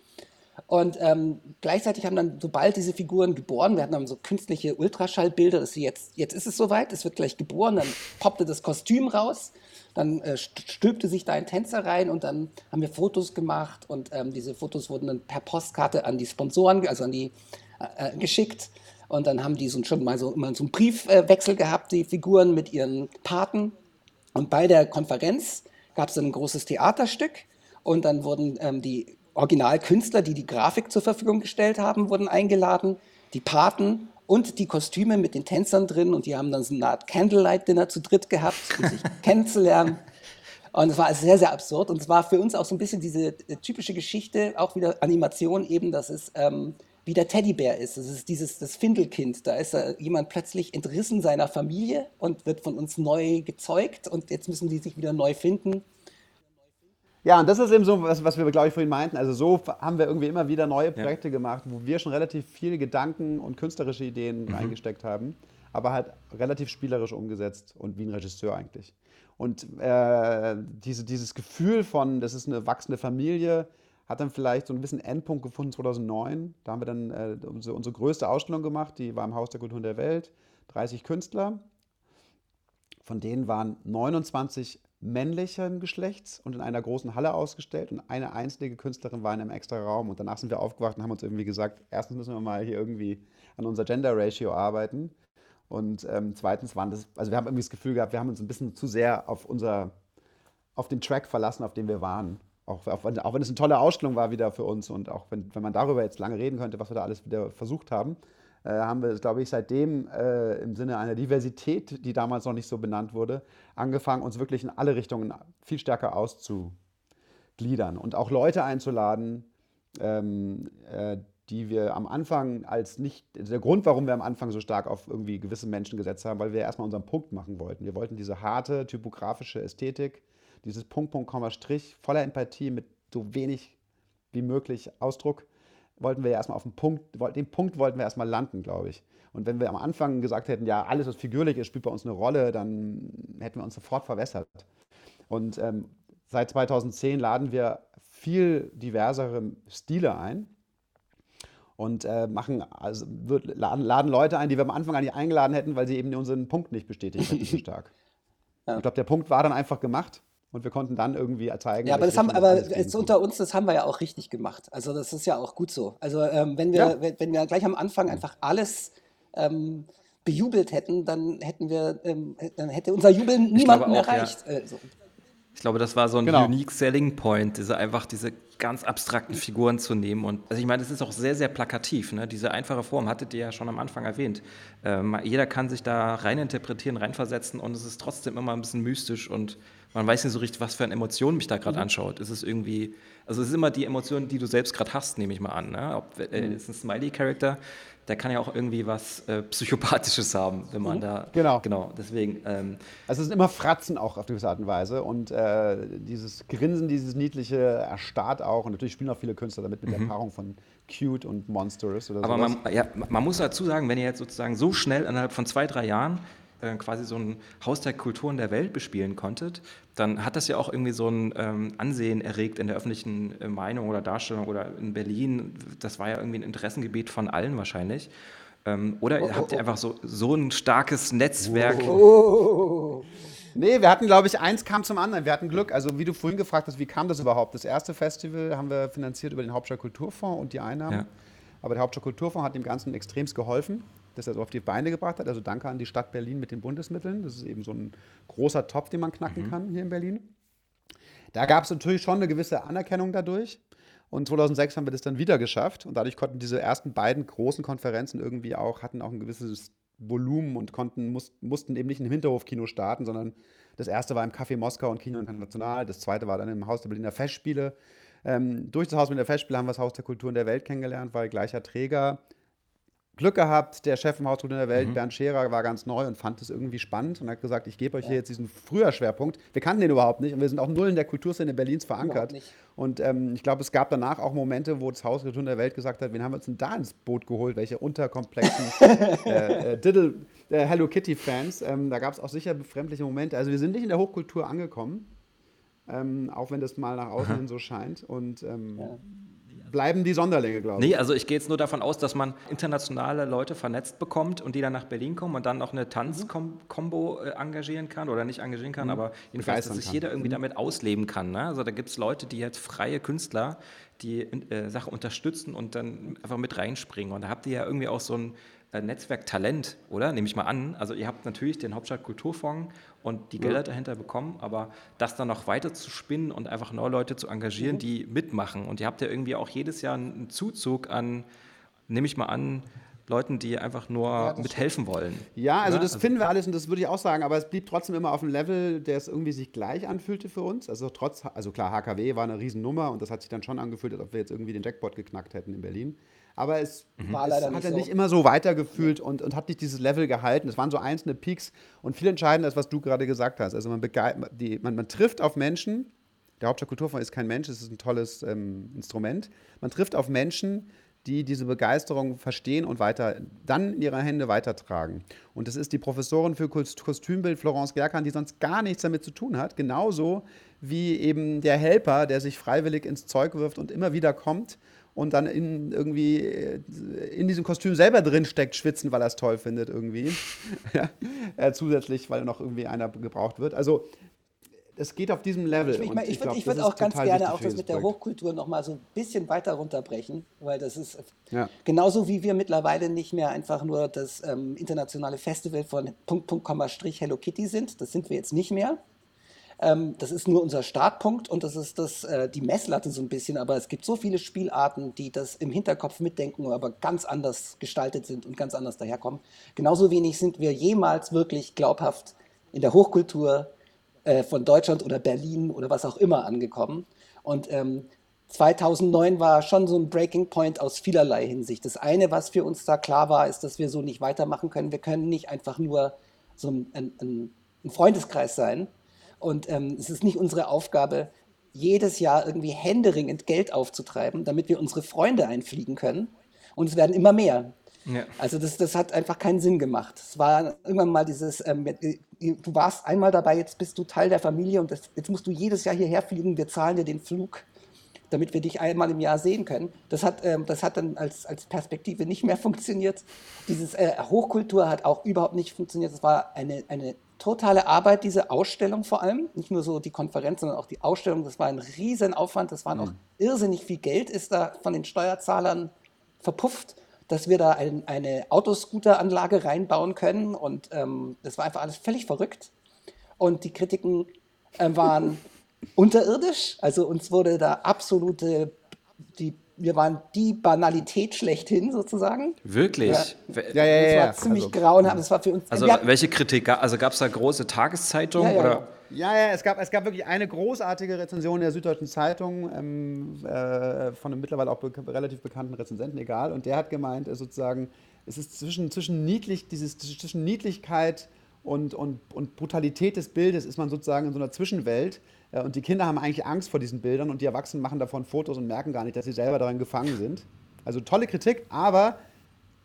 Und ähm, gleichzeitig haben dann, sobald diese Figuren geboren werden, haben so künstliche Ultraschallbilder, dass sie jetzt, jetzt ist es soweit, es wird gleich geboren, dann poppte das Kostüm raus dann äh, stülpte sich da ein Tänzer rein und dann haben wir Fotos gemacht und ähm, diese Fotos wurden dann per Postkarte an die Sponsoren, also an die äh, äh, geschickt. Und dann haben die so schon mal so immer so einen Briefwechsel gehabt, die Figuren mit ihren Paten. Und bei der Konferenz gab es dann ein großes Theaterstück und dann wurden ähm, die Originalkünstler, die die Grafik zur Verfügung gestellt haben, wurden eingeladen. Die Paten und die Kostüme mit den Tänzern drin und die haben dann so eine Art Candlelight-Dinner zu dritt gehabt, um sich kennenzulernen. Und es war sehr, sehr absurd. Und es war für uns auch so ein bisschen diese äh, typische Geschichte, auch wieder Animation eben, dass es ähm, wie der Teddybär ist. Das ist dieses das Findelkind. Da ist äh, jemand plötzlich entrissen seiner Familie und wird von uns neu gezeugt und jetzt müssen die sich wieder neu finden. Ja, und das ist eben so, was, was wir, glaube ich, vorhin meinten. Also so haben wir irgendwie immer wieder neue Projekte ja. gemacht, wo wir schon relativ viele Gedanken und künstlerische Ideen mhm. eingesteckt haben, aber halt relativ spielerisch umgesetzt und wie ein Regisseur eigentlich. Und äh, diese, dieses Gefühl von, das ist eine wachsende Familie, hat dann vielleicht so ein bisschen Endpunkt gefunden 2009. Da haben wir dann äh, unsere, unsere größte Ausstellung gemacht, die war im Haus der Kulturen der Welt. 30 Künstler. Von denen waren 29 männlichen Geschlechts und in einer großen Halle ausgestellt und eine einzige Künstlerin war in einem extra Raum. Und danach sind wir aufgewacht und haben uns irgendwie gesagt, erstens müssen wir mal hier irgendwie an unser Gender Ratio arbeiten. Und ähm, zweitens waren das, also wir haben irgendwie das Gefühl gehabt, wir haben uns ein bisschen zu sehr auf unser, auf den Track verlassen, auf dem wir waren. Auch, auch, wenn, auch wenn es eine tolle Ausstellung war wieder für uns und auch wenn, wenn man darüber jetzt lange reden könnte, was wir da alles wieder versucht haben, haben wir, glaube ich, seitdem äh, im Sinne einer Diversität, die damals noch nicht so benannt wurde, angefangen, uns wirklich in alle Richtungen viel stärker auszugliedern und auch Leute einzuladen, ähm, äh, die wir am Anfang als nicht, der Grund, warum wir am Anfang so stark auf irgendwie gewisse Menschen gesetzt haben, weil wir erstmal unseren Punkt machen wollten. Wir wollten diese harte, typografische Ästhetik, dieses Punkt, Punkt, Komma, Strich, voller Empathie mit so wenig wie möglich Ausdruck wollten wir ja erstmal auf den Punkt, den Punkt wollten wir erstmal landen, glaube ich. Und wenn wir am Anfang gesagt hätten, ja, alles, was figürlich ist, spielt bei uns eine Rolle, dann hätten wir uns sofort verwässert. Und ähm, seit 2010 laden wir viel diversere Stile ein und äh, machen, also laden, laden, Leute ein, die wir am Anfang nicht eingeladen hätten, weil sie eben unseren Punkt nicht bestätigt hätten so stark. ja. Ich glaube, der Punkt war dann einfach gemacht und wir konnten dann irgendwie zeigen. Ja, aber das haben, aber jetzt unter uns, das haben wir ja auch richtig gemacht. Also das ist ja auch gut so. Also ähm, wenn wir, ja. wenn, wenn, wir gleich am Anfang einfach alles ähm, bejubelt hätten, dann hätten wir, ähm, dann hätte unser Jubel niemanden auch, erreicht. Ja. Äh, so. Ich glaube, das war so ein genau. unique selling point, diese einfach diese ganz abstrakten Figuren zu nehmen. Und also ich meine, das ist auch sehr, sehr plakativ. Ne? Diese einfache Form hattet ihr ja schon am Anfang erwähnt. Ähm, jeder kann sich da reininterpretieren, reinversetzen und es ist trotzdem immer ein bisschen mystisch und man weiß nicht so richtig, was für eine Emotion mich da gerade mhm. anschaut. Ist es irgendwie, also es ist immer die Emotion, die du selbst gerade hast, nehme ich mal an. Ne? Ob, äh, mhm. ist ein Smiley-Charakter, der kann ja auch irgendwie was äh, Psychopathisches haben, wenn man mhm. da. Genau. Genau, deswegen. Ähm, also es sind immer Fratzen auch auf gewisse Art und Weise. Und äh, dieses Grinsen, dieses Niedliche erstarrt auch. Und natürlich spielen auch viele Künstler damit mit der mhm. Paarung von cute und monstrous oder so. Aber man, ja, man muss dazu sagen, wenn ihr jetzt sozusagen so schnell innerhalb von zwei, drei Jahren äh, quasi so ein Haus der Kulturen der Welt bespielen konntet, dann hat das ja auch irgendwie so ein ähm, Ansehen erregt in der öffentlichen äh, Meinung oder Darstellung oder in Berlin. Das war ja irgendwie ein Interessengebiet von allen wahrscheinlich. Ähm, oder oh, habt ihr oh, oh. einfach so, so ein starkes Netzwerk? Oh. Nee, wir hatten, glaube ich, eins kam zum anderen. Wir hatten Glück. Also, wie du vorhin gefragt hast, wie kam das überhaupt? Das erste Festival haben wir finanziert über den Hauptstadt Kulturfonds und die Einnahmen. Ja. Aber der Hauptstadt Kulturfonds hat dem Ganzen extremst geholfen das er so auf die Beine gebracht hat. Also danke an die Stadt Berlin mit den Bundesmitteln. Das ist eben so ein großer Topf, den man knacken mhm. kann hier in Berlin. Da gab es natürlich schon eine gewisse Anerkennung dadurch. Und 2006 haben wir das dann wieder geschafft. Und dadurch konnten diese ersten beiden großen Konferenzen irgendwie auch, hatten auch ein gewisses Volumen und konnten, muss, mussten eben nicht im Hinterhofkino starten, sondern das erste war im Café Moskau und Kino International. Das zweite war dann im Haus der Berliner Festspiele. Ähm, durch das Haus Berliner Festspiele haben wir das Haus der Kulturen der Welt kennengelernt, weil gleicher Träger Glück gehabt, der Chef im Haus in der Welt, mhm. Bernd Scherer, war ganz neu und fand es irgendwie spannend und hat gesagt, ich gebe euch ja. hier jetzt diesen früher Schwerpunkt. Wir kannten den überhaupt nicht und wir sind auch null in der Kulturszene Berlins verankert. Und ähm, ich glaube, es gab danach auch Momente, wo das Haus der Welt gesagt hat, wen haben wir uns denn da ins Boot geholt? Welche unterkomplexen äh, äh, Diddle äh, Hello Kitty Fans. Ähm, da gab es auch sicher befremdliche Momente. Also wir sind nicht in der Hochkultur angekommen, ähm, auch wenn das mal nach außen hin so scheint. Und ähm, ja bleiben die Sonderlinge, glaube ich. Nee, also ich gehe jetzt nur davon aus, dass man internationale Leute vernetzt bekommt und die dann nach Berlin kommen und dann noch eine Tanzkombo äh, engagieren kann oder nicht engagieren kann, mhm. aber jedenfalls, dass sich jeder irgendwie mhm. damit ausleben kann. Ne? Also da gibt es Leute, die jetzt freie Künstler, die äh, Sache unterstützen und dann einfach mit reinspringen. Und da habt ihr ja irgendwie auch so ein Netzwerk Talent, oder? Nehme ich mal an. Also ihr habt natürlich den Hauptstadt Kulturfonds und die Gelder ja. dahinter bekommen, aber das dann noch weiter zu spinnen und einfach neue Leute zu engagieren, mhm. die mitmachen. Und ihr habt ja irgendwie auch jedes Jahr einen Zuzug an, nehme ich mal an, Leuten, die einfach nur ja, mithelfen wollen. Ja, also ja? das also finden wir alles und das würde ich auch sagen, aber es blieb trotzdem immer auf einem Level, der es irgendwie sich gleich anfühlte für uns. Also trotz, also klar, HKW war eine Riesennummer und das hat sich dann schon angefühlt, als ob wir jetzt irgendwie den Jackpot geknackt hätten in Berlin aber es, mhm. war leider es hat er nicht immer so weitergefühlt ja. und, und hat nicht dieses Level gehalten. Es waren so einzelne Peaks und viel entscheidender ist, was du gerade gesagt hast. Also man, die, man, man trifft auf Menschen, der Hauptstadt Kulturfonds ist kein Mensch, es ist ein tolles ähm, Instrument. Man trifft auf Menschen, die diese Begeisterung verstehen und weiter, dann in ihre Hände weitertragen. Und das ist die Professorin für Kostümbild Florence Gerkan, die sonst gar nichts damit zu tun hat. Genauso wie eben der Helper, der sich freiwillig ins Zeug wirft und immer wieder kommt und dann in, irgendwie äh, in diesem Kostüm selber drin steckt, schwitzen, weil er es toll findet irgendwie. ja, äh, zusätzlich, weil noch irgendwie einer gebraucht wird. Also es geht auf diesem Level. Ich, ich, ich, ich würde würd auch ganz gerne auch das mit der Projekt. Hochkultur noch mal so ein bisschen weiter runterbrechen, weil das ist ja. genauso wie wir mittlerweile nicht mehr einfach nur das ähm, internationale Festival von Punkt, Punkt, Komma, Strich Hello Kitty sind. Das sind wir jetzt nicht mehr. Ähm, das ist nur unser Startpunkt und das ist das, äh, die Messlatte so ein bisschen. Aber es gibt so viele Spielarten, die das im Hinterkopf mitdenken, aber ganz anders gestaltet sind und ganz anders daherkommen. Genauso wenig sind wir jemals wirklich glaubhaft in der Hochkultur äh, von Deutschland oder Berlin oder was auch immer angekommen. Und ähm, 2009 war schon so ein Breaking Point aus vielerlei Hinsicht. Das eine, was für uns da klar war, ist, dass wir so nicht weitermachen können. Wir können nicht einfach nur so ein, ein, ein Freundeskreis sein. Und ähm, es ist nicht unsere Aufgabe, jedes Jahr irgendwie händeringend Geld aufzutreiben, damit wir unsere Freunde einfliegen können. Und es werden immer mehr. Ja. Also das, das hat einfach keinen Sinn gemacht. Es war irgendwann mal dieses, ähm, du warst einmal dabei, jetzt bist du Teil der Familie und das, jetzt musst du jedes Jahr hierher fliegen, wir zahlen dir den Flug, damit wir dich einmal im Jahr sehen können. Das hat, ähm, das hat dann als, als Perspektive nicht mehr funktioniert. Dieses äh, Hochkultur hat auch überhaupt nicht funktioniert. Es war eine, eine totale Arbeit, diese Ausstellung vor allem. Nicht nur so die Konferenz, sondern auch die Ausstellung. Das war ein Riesenaufwand. Das war noch mhm. irrsinnig viel Geld, ist da von den Steuerzahlern verpufft dass wir da ein, eine Autoscooter-Anlage reinbauen können. Und ähm, das war einfach alles völlig verrückt. Und die Kritiken äh, waren unterirdisch. Also uns wurde da absolute, die, wir waren die Banalität schlechthin sozusagen. Wirklich? Ja, ja, ja. Das war ja, ziemlich also, grauenhaft. Das war für uns. Also welche Kritik? Also gab es da große Tageszeitungen? Ja, oder? Ja, ja, es gab, es gab wirklich eine großartige Rezension der Süddeutschen Zeitung ähm, äh, von einem mittlerweile auch be relativ bekannten Rezensenten, egal. Und der hat gemeint, äh, sozusagen, es ist zwischen, zwischen, niedlich, dieses, zwischen Niedlichkeit und, und, und Brutalität des Bildes ist man sozusagen in so einer Zwischenwelt. Äh, und die Kinder haben eigentlich Angst vor diesen Bildern und die Erwachsenen machen davon Fotos und merken gar nicht, dass sie selber daran gefangen sind. Also tolle Kritik, aber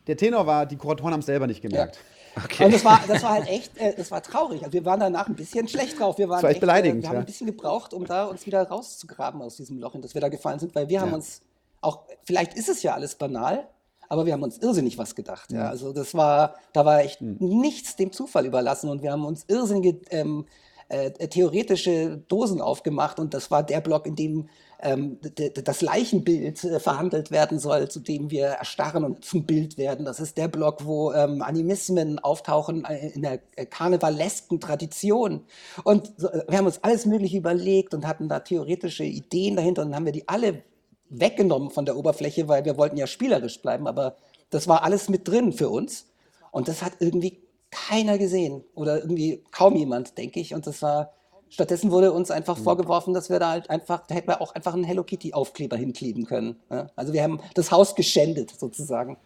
der Tenor war, die Kuratoren haben es selber nicht gemerkt. Ja. Okay. Und das war, das war halt echt, äh, das war traurig. Also wir waren danach ein bisschen schlecht drauf. Wir waren das war echt, echt beleidigend. Äh, wir haben ja. ein bisschen gebraucht, um da uns wieder rauszugraben aus diesem Loch, in das wir da gefallen sind, weil wir ja. haben uns auch, vielleicht ist es ja alles banal, aber wir haben uns irrsinnig was gedacht. Ja. Also das war, da war echt mhm. nichts dem Zufall überlassen und wir haben uns irrsinnige ähm, äh, theoretische Dosen aufgemacht und das war der Block, in dem ähm, das Leichenbild äh, verhandelt werden soll, zu dem wir erstarren und zum Bild werden. Das ist der Block, wo ähm, Animismen auftauchen äh, in der äh, karnevalesken Tradition. Und so, äh, wir haben uns alles Mögliche überlegt und hatten da theoretische Ideen dahinter und dann haben wir die alle weggenommen von der Oberfläche, weil wir wollten ja spielerisch bleiben, aber das war alles mit drin für uns. Und das hat irgendwie keiner gesehen oder irgendwie kaum jemand, denke ich. Und das war Stattdessen wurde uns einfach vorgeworfen, dass wir da halt einfach, da hätten wir auch einfach einen Hello Kitty Aufkleber hinkleben können. Ja? Also wir haben das Haus geschändet sozusagen.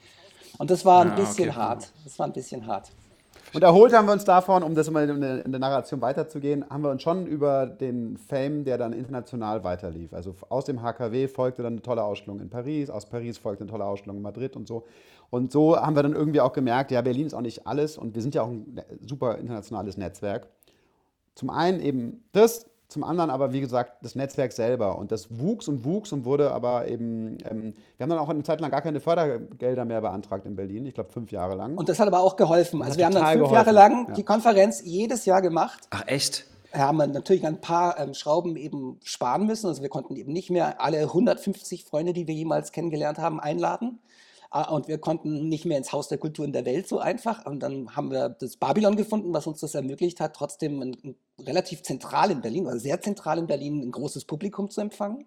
Und das war ein ah, bisschen okay. hart. Das war ein bisschen hart. Und erholt haben wir uns davon, um das mal in der, in der Narration weiterzugehen, haben wir uns schon über den Fame, der dann international weiterlief. Also aus dem HKW folgte dann eine tolle Ausstellung in Paris, aus Paris folgte eine tolle Ausstellung in Madrid und so. Und so haben wir dann irgendwie auch gemerkt, ja, Berlin ist auch nicht alles und wir sind ja auch ein super internationales Netzwerk. Zum einen eben das, zum anderen aber, wie gesagt, das Netzwerk selber. Und das wuchs und wuchs und wurde aber eben, ähm, wir haben dann auch eine Zeit lang gar keine Fördergelder mehr beantragt in Berlin, ich glaube fünf Jahre lang. Und das hat aber auch geholfen. Also wir haben dann fünf geholfen. Jahre lang ja. die Konferenz jedes Jahr gemacht. Ach echt? Wir haben natürlich ein paar ähm, Schrauben eben sparen müssen. Also wir konnten eben nicht mehr alle 150 Freunde, die wir jemals kennengelernt haben, einladen. Ah, und wir konnten nicht mehr ins Haus der Kultur in der Welt so einfach. Und dann haben wir das Babylon gefunden, was uns das ermöglicht hat, trotzdem ein, ein relativ zentral in Berlin oder sehr zentral in Berlin ein großes Publikum zu empfangen.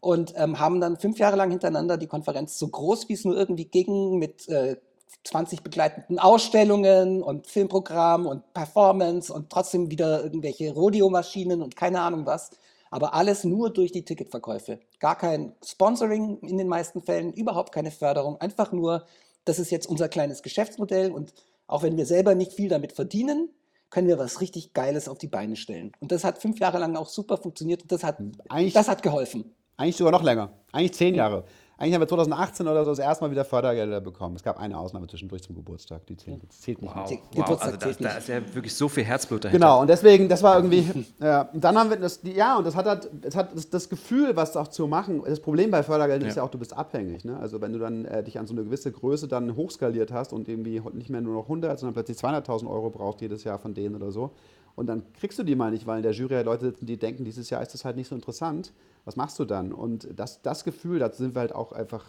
Und ähm, haben dann fünf Jahre lang hintereinander die Konferenz so groß, wie es nur irgendwie ging, mit äh, 20 begleitenden Ausstellungen und Filmprogramm und Performance und trotzdem wieder irgendwelche Rodeo-Maschinen und keine Ahnung was aber alles nur durch die Ticketverkäufe. Gar kein Sponsoring in den meisten Fällen, überhaupt keine Förderung, einfach nur, das ist jetzt unser kleines Geschäftsmodell und auch wenn wir selber nicht viel damit verdienen, können wir was richtig Geiles auf die Beine stellen. Und das hat fünf Jahre lang auch super funktioniert und das hat, eigentlich, das hat geholfen. Eigentlich sogar noch länger, eigentlich zehn Jahre. Eigentlich haben wir 2018 oder so das erste Mal wieder Fördergelder bekommen. Es gab eine Ausnahme zwischendurch zum Geburtstag, die zählt, das zählt nicht. Wow, mehr. Die- wow. Geburtstag Also da, zählt da ist ja wirklich so viel Herzblut dahinter. Genau, und deswegen, das war irgendwie, ja, und dann haben wir das, die, ja, und das hat halt, es hat das, das Gefühl, was auch zu machen, das Problem bei Fördergeldern ist Ja. ja auch, du bist abhängig, ne? also wenn du dann äh, dich an so eine gewisse Größe dann hochskaliert hast und irgendwie nicht mehr nur noch 100, sondern plötzlich 200.000 Euro brauchst jedes Jahr von denen oder so, und dann kriegst du die mal nicht, weil in der Jury halt Leute sitzen, die denken, dieses Jahr ist das halt nicht so interessant, was machst du dann? Und das, das Gefühl, da sind wir halt auch einfach,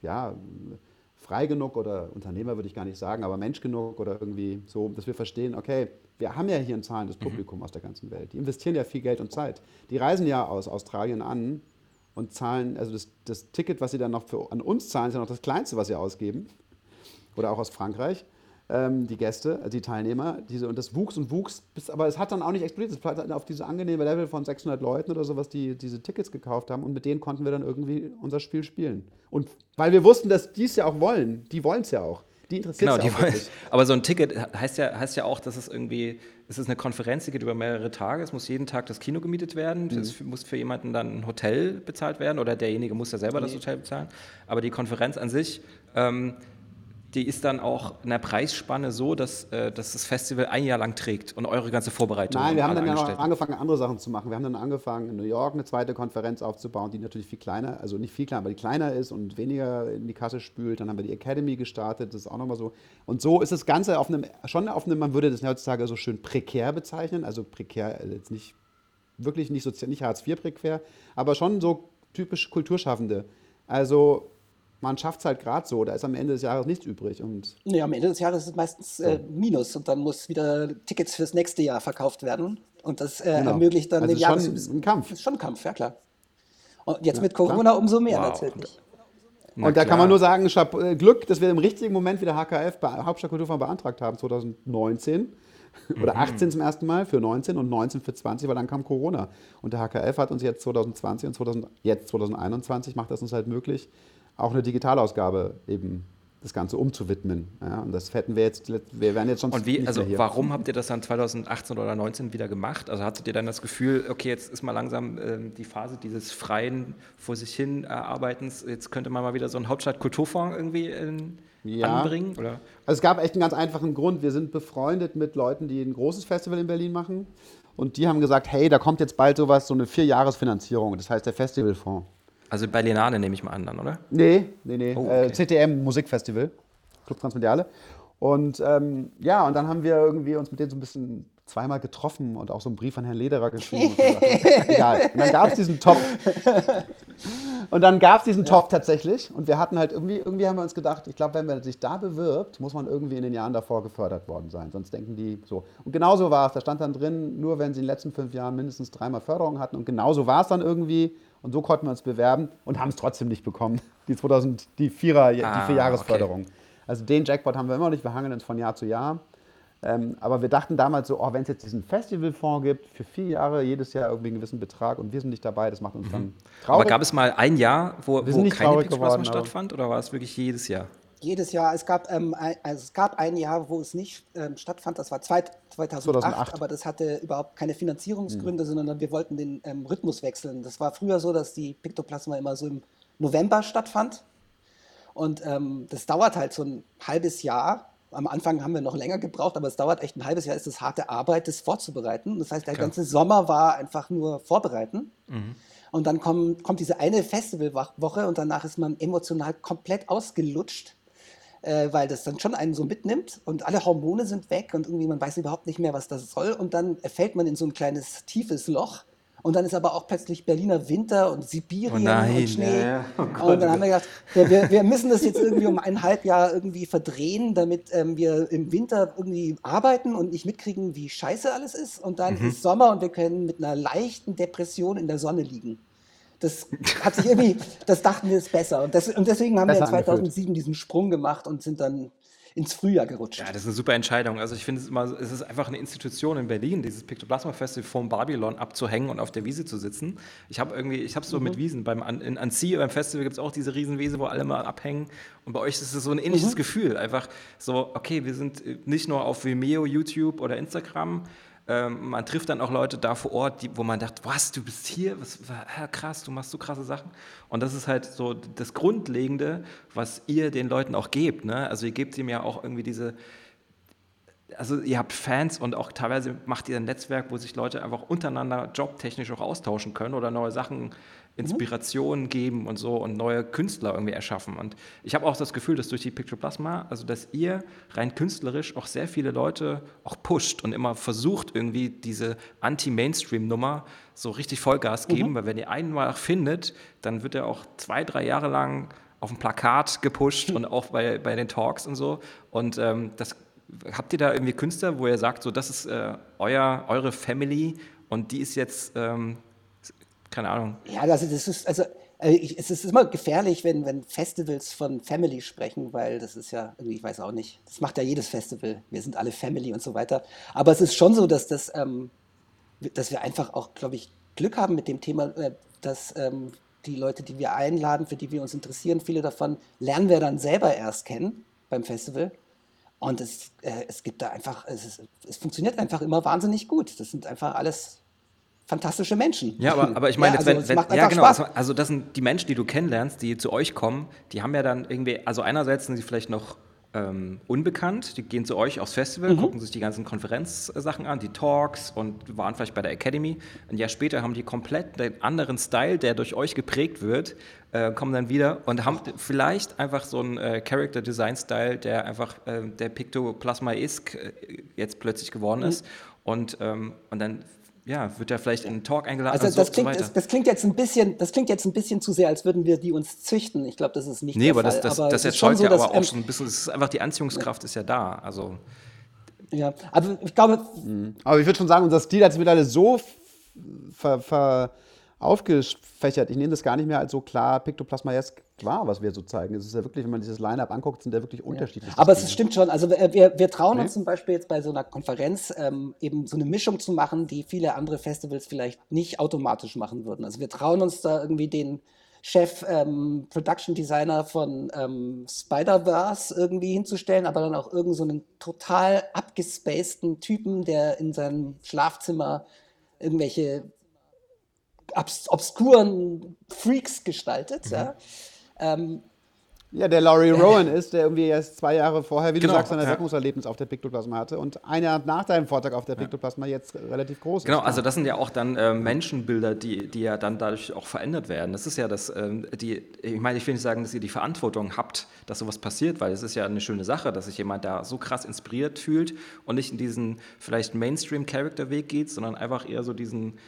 ja, frei genug oder Unternehmer würde ich gar nicht sagen, aber Mensch genug oder irgendwie so, dass wir verstehen, okay, wir haben ja hier ein zahlendes Publikum aus der ganzen Welt. Die investieren ja viel Geld und Zeit. Die reisen ja aus Australien an und zahlen, also das, das Ticket, was sie dann noch für, an uns zahlen, ist ja noch das kleinste, was sie ausgeben. Oder auch aus Frankreich. Ähm, die Gäste, also die Teilnehmer, diese, und das wuchs und wuchs, bis, aber es hat dann auch nicht explodiert. Es war dann auf diese angenehme Level von 600 Leuten oder sowas, die diese Tickets gekauft haben und mit denen konnten wir dann irgendwie unser Spiel spielen. Und weil wir wussten, dass die es ja auch wollen, die wollen es ja auch. Die interessiert Genau, die ja auch wollen, wirklich. aber so ein Ticket heißt ja, heißt ja auch, dass es irgendwie, es ist eine Konferenz, die geht über mehrere Tage, es muss jeden Tag das Kino gemietet werden, Mhm. es muss für jemanden dann ein Hotel bezahlt werden oder derjenige muss ja selber das Hotel bezahlen. Aber die Konferenz an sich, ähm, die ist dann auch in der Preisspanne so, dass, äh, dass das Festival ein Jahr lang trägt und eure ganze Vorbereitung. Nein, wir haben dann ja noch angefangen, andere Sachen zu machen. Wir haben dann angefangen, in New York eine zweite Konferenz aufzubauen, die natürlich viel kleiner, also nicht viel kleiner, aber die kleiner ist und weniger in die Kasse spült. Dann haben wir die Academy gestartet, das ist auch nochmal so. Und so ist das Ganze auf einem, schon auf einem, man würde das heutzutage so schön prekär bezeichnen, also prekär, also jetzt nicht, wirklich nicht, sozial, nicht Hartz IV prekär, aber schon so typisch Kulturschaffende. Also man schafft es halt gerade so, da ist am Ende des Jahres nichts übrig. Und Nee, am Ende des Jahres ist es meistens äh, Minus und dann muss wieder Tickets fürs nächste Jahr verkauft werden. Und das äh, Genau. ermöglicht dann Also den schon Jahres ein Kampf. Das ist schon ein Kampf, ja klar. Und jetzt mit Corona umso mehr Wow. natürlich. Na und da kann klar. man nur sagen, äh, Glück, dass wir im richtigen Moment wieder HKF, bei Hauptstadtkulturfonds beantragt haben, 2019. Oder 18 zum ersten Mal für 19 und 19 für 20, weil dann kam Corona. Und der HKF hat uns jetzt 2020 und 2000, jetzt 2021 macht das uns halt möglich, auch eine Digitalausgabe eben das Ganze umzuwidmen. Ja, und das hätten wir jetzt, wir wären jetzt schon Und wie, nicht also warum habt ihr das dann 2018 oder 2019 wieder gemacht? Also hattet ihr dann das Gefühl, okay, jetzt ist mal langsam ähm, die Phase dieses freien vor sich hin erarbeitens, jetzt könnte man mal wieder so einen Hauptstadt-Kulturfonds irgendwie in, Ja. anbringen? Oder? Also es gab echt einen ganz einfachen Grund. Wir sind befreundet mit Leuten, die ein großes Festival in Berlin machen. Und die haben gesagt, hey, da kommt jetzt bald sowas, so eine Vierjahresfinanzierung. Das heißt der Festivalfonds. Also Berlinale nehme ich mal an, dann, oder? Nee, nee, nee. Oh, äh, okay. CTM Musikfestival, Club Transmediale. Und ähm, ja, und dann haben wir irgendwie uns mit denen so ein bisschen zweimal getroffen und auch so einen Brief an Herrn Lederer geschrieben. und. Egal. Und dann gab es diesen Topf. Und dann gab es diesen Topf tatsächlich. Und wir hatten halt irgendwie, irgendwie haben wir uns gedacht, ich glaube, wenn man sich da bewirbt, muss man irgendwie in den Jahren davor gefördert worden sein. Sonst denken die so. Und genauso war es. Da stand dann drin, nur wenn sie in den letzten fünf Jahren mindestens dreimal Förderung hatten. Und genauso war es dann irgendwie. Und so konnten wir uns bewerben und haben es trotzdem nicht bekommen. Die 2000, die Vierer, Ah, die Vierjahresförderung. Also den Jackpot haben wir immer noch nicht. Wir hangeln uns von Jahr zu Jahr. Ähm, aber wir dachten damals so, oh, wenn es jetzt diesen Festivalfonds gibt, für vier Jahre, jedes Jahr irgendwie einen gewissen Betrag und wir sind nicht dabei, das macht uns dann traurig. Aber gab es mal ein Jahr, wo, wo keine aber- stattfand? Oder war es wirklich jedes Jahr? Jedes Jahr, es gab, ähm, ein, also es gab ein Jahr, wo es nicht ähm, stattfand, das war zwei, 2008, 2008. aber das hatte überhaupt keine Finanzierungsgründe, sondern wir wollten den ähm, Rhythmus wechseln. Das war früher so, dass die Piktoplasma immer so im November stattfand. Und ähm, das dauert halt so ein halbes Jahr. Am Anfang haben wir noch länger gebraucht, aber es dauert echt ein halbes Jahr, ist das harte Arbeit, das vorzubereiten. Das heißt, der Klar. ganze Sommer war einfach nur vorbereiten. Und dann kommt, kommt diese eine Festivalwoche und danach ist man emotional komplett ausgelutscht, äh, weil das dann schon einen so mitnimmt und alle Hormone sind weg und irgendwie man weiß überhaupt nicht mehr, was das soll. Und dann fällt man in so ein kleines tiefes Loch. Und dann ist aber auch plötzlich Berliner Winter und Sibirien Oh nein, und Schnee. ja, ja. Oh und dann haben wir gedacht, ja, wir, wir müssen das jetzt irgendwie um ein halb Jahr irgendwie verdrehen, damit ähm, wir im Winter irgendwie arbeiten und nicht mitkriegen, wie scheiße alles ist. Und dann Mhm. ist Sommer und wir können mit einer leichten Depression in der Sonne liegen. Das hat sich irgendwie, das dachten wir ist besser. Und, das, und deswegen haben wir Besser in 2007 diesen Sprung gemacht und sind dann ins Frühjahr gerutscht. Ja, das ist eine super Entscheidung. Also ich finde es immer, es ist einfach eine Institution in Berlin, dieses Piktoplasma Festival vom Babylon abzuhängen und auf der Wiese zu sitzen. Ich habe irgendwie, ich habe so Mhm. mit Wiesen beim An- in Annecy beim Festival gibt es auch diese Riesenwiese, wo alle mal abhängen. Und bei euch ist es so ein Mhm. ähnliches Gefühl, einfach so, okay, wir sind äh, nicht nur auf Vimeo, YouTube oder Instagram Ähm, man trifft dann auch Leute da vor Ort, die, wo man dachte, was, du bist hier, was, krass, du machst so krasse Sachen. Und das ist halt so das Grundlegende, was ihr den Leuten auch gebt. Ne? Also ihr gebt ihm ja auch irgendwie diese, also ihr habt Fans und auch teilweise macht ihr ein Netzwerk, wo sich Leute einfach untereinander jobtechnisch auch austauschen können oder neue Sachen, Inspirationen mhm. geben und so und neue Künstler irgendwie erschaffen. Und ich habe auch das Gefühl, dass durch die Picture Plasma, also dass ihr rein künstlerisch auch sehr viele Leute auch pusht und immer versucht, irgendwie diese Anti-Mainstream-Nummer so richtig Vollgas geben, mhm. weil wenn ihr einen mal findet, dann wird er auch zwei, drei Jahre lang auf dem Plakat gepusht mhm. und auch bei, bei den Talks und so. Und ähm, das habt ihr da irgendwie Künstler, wo ihr sagt, so das ist äh, euer, eure Family und die ist jetzt, ähm, keine Ahnung. Ja, also das ist, also äh, ich, es ist immer gefährlich, wenn, wenn Festivals von Family sprechen, weil das ist ja irgendwie, ich weiß auch nicht, das macht ja jedes Festival. Wir sind alle Family und so weiter. Aber es ist schon so, dass, das, ähm, dass wir einfach auch, glaube ich, Glück haben mit dem Thema, äh, dass ähm, die Leute, die wir einladen, für die wir uns interessieren, viele davon lernen wir dann selber erst kennen beim Festival. Und es, äh, es gibt da einfach, es, ist, es funktioniert einfach immer wahnsinnig gut. Das sind einfach alles fantastische Menschen. Ja, aber, aber ich meine, ja, also, wenn, wenn ja genau, also, also, das sind die Menschen, die du kennenlernst, die zu euch kommen, die haben ja dann irgendwie, also einerseits sind sie vielleicht noch ähm, unbekannt, die gehen zu euch aufs Festival, mhm. gucken sich die ganzen Konferenzsachen an, die Talks und waren vielleicht bei der Academy. Ein Jahr später haben die komplett einen anderen Style, der durch euch geprägt wird äh, kommen dann wieder und haben vielleicht einfach so einen äh, Character Design Style, der einfach äh, der Pictoplasma ist äh, jetzt plötzlich geworden mhm. ist. Und, ähm, und dann ja, wird er vielleicht in einen Talk eingeladen. Also, das, klingt, so das, das, klingt jetzt ein bisschen, das klingt jetzt ein bisschen zu sehr, als würden wir die uns züchten. Ich glaube, das ist nicht nee, der aber Fall. Das, das, das erzeugt so, ja aber auch ähm, schon ein bisschen, es ist einfach die Anziehungskraft ist ja da. Also ja, aber ich glaube. Mhm. Aber ich würde schon sagen, unser Stil hat sich mittlerweile so ver, ver aufgefächert. Ich nehme das gar nicht mehr als so klar Pictoplasmaesk wahr, was wir so zeigen. Es ist ja wirklich, wenn man dieses Line-Up anguckt, sind ja wirklich unterschiedlich. Aber es stimmt schon. Also wir, wir trauen nee. uns zum Beispiel jetzt bei so einer Konferenz ähm, eben so eine Mischung zu machen, die viele andere Festivals vielleicht nicht automatisch machen würden. Also wir trauen uns da irgendwie den Chef ähm, Production Designer von ähm, Spider-Verse irgendwie hinzustellen, aber dann auch irgend so einen total abgespaceden Typen, der in seinem Schlafzimmer irgendwelche obs obskuren Freaks gestaltet. Mhm. Ja. Ähm, ja, der Laurie Rowan ist, der irgendwie erst zwei Jahre vorher, wie genau, du sagst, ein Erweckungserlebnis ja. auf der Piktoplasma hatte und ein Jahr nach deinem Vortrag auf der Piktoplasma jetzt relativ groß genau, ist. Genau, also das sind ja auch dann äh, Menschenbilder, die, die ja dann dadurch auch verändert werden. Das ist ja das, äh, die, ich meine, ich will nicht sagen, dass ihr die Verantwortung habt, dass sowas passiert, weil es ist ja eine schöne Sache, dass sich jemand da so krass inspiriert fühlt und nicht in diesen vielleicht Mainstream-Character-Weg geht, sondern einfach eher so diesen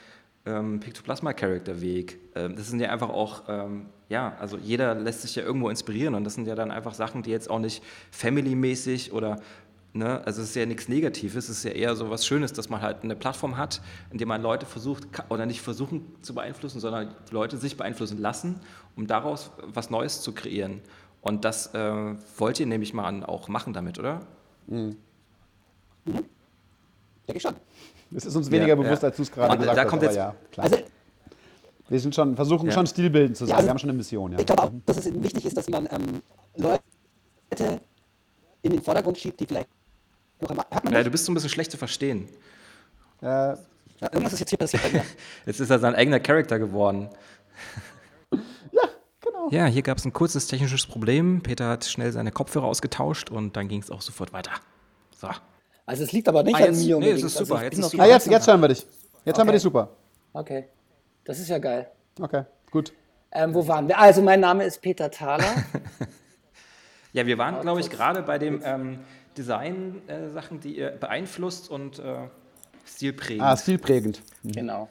ähm, Pictoplasma-Character-Weg. Ähm, das sind ja einfach auch, ähm, ja, also jeder lässt sich ja irgendwo inspirieren und das sind ja dann einfach Sachen, die jetzt auch nicht family-mäßig oder, ne, also es ist ja nichts Negatives, es ist ja eher so was Schönes, dass man halt eine Plattform hat, in der man Leute versucht, oder nicht versuchen zu beeinflussen, sondern Leute sich beeinflussen lassen, um daraus was Neues zu kreieren. Und das äh, wollt ihr nämlich mal auch machen damit, oder? Mhm. Mhm. Denke ich schon. Es ist uns weniger ja, bewusst, ja. als du es gerade gesagt da hast. Kommt jetzt, ja, klar. Also, wir sind schon, versuchen schon stilbildend zu sein. Also, wir haben schon eine Mission. Ich glaube auch, dass es wichtig ist, dass man ähm, Leute in den Vordergrund schiebt, die vielleicht noch einmal. Ja, du bist so ein bisschen schlecht zu verstehen. Äh, irgendwas ist jetzt hier passiert jetzt ist er sein eigener Charakter geworden. ja, genau. Ja, hier gab es ein kurzes technisches Problem. Peter hat schnell seine Kopfhörer ausgetauscht und dann ging es auch sofort weiter. So. Also es liegt aber nicht ah, jetzt, an mir. Nee, es ist super. Also jetzt, ist super. Ah, jetzt, jetzt hören wir dich. Jetzt okay. haben wir dich super. Okay. Das ist ja geil. Okay, gut. Ähm, wo waren wir? Also mein Name ist Peter Thaler. ja, wir waren, glaube ich, gerade bei den ähm, Design-Sachen, äh, die ihr beeinflusst und äh, stilprägend. Ah, stilprägend. Mhm. Genau.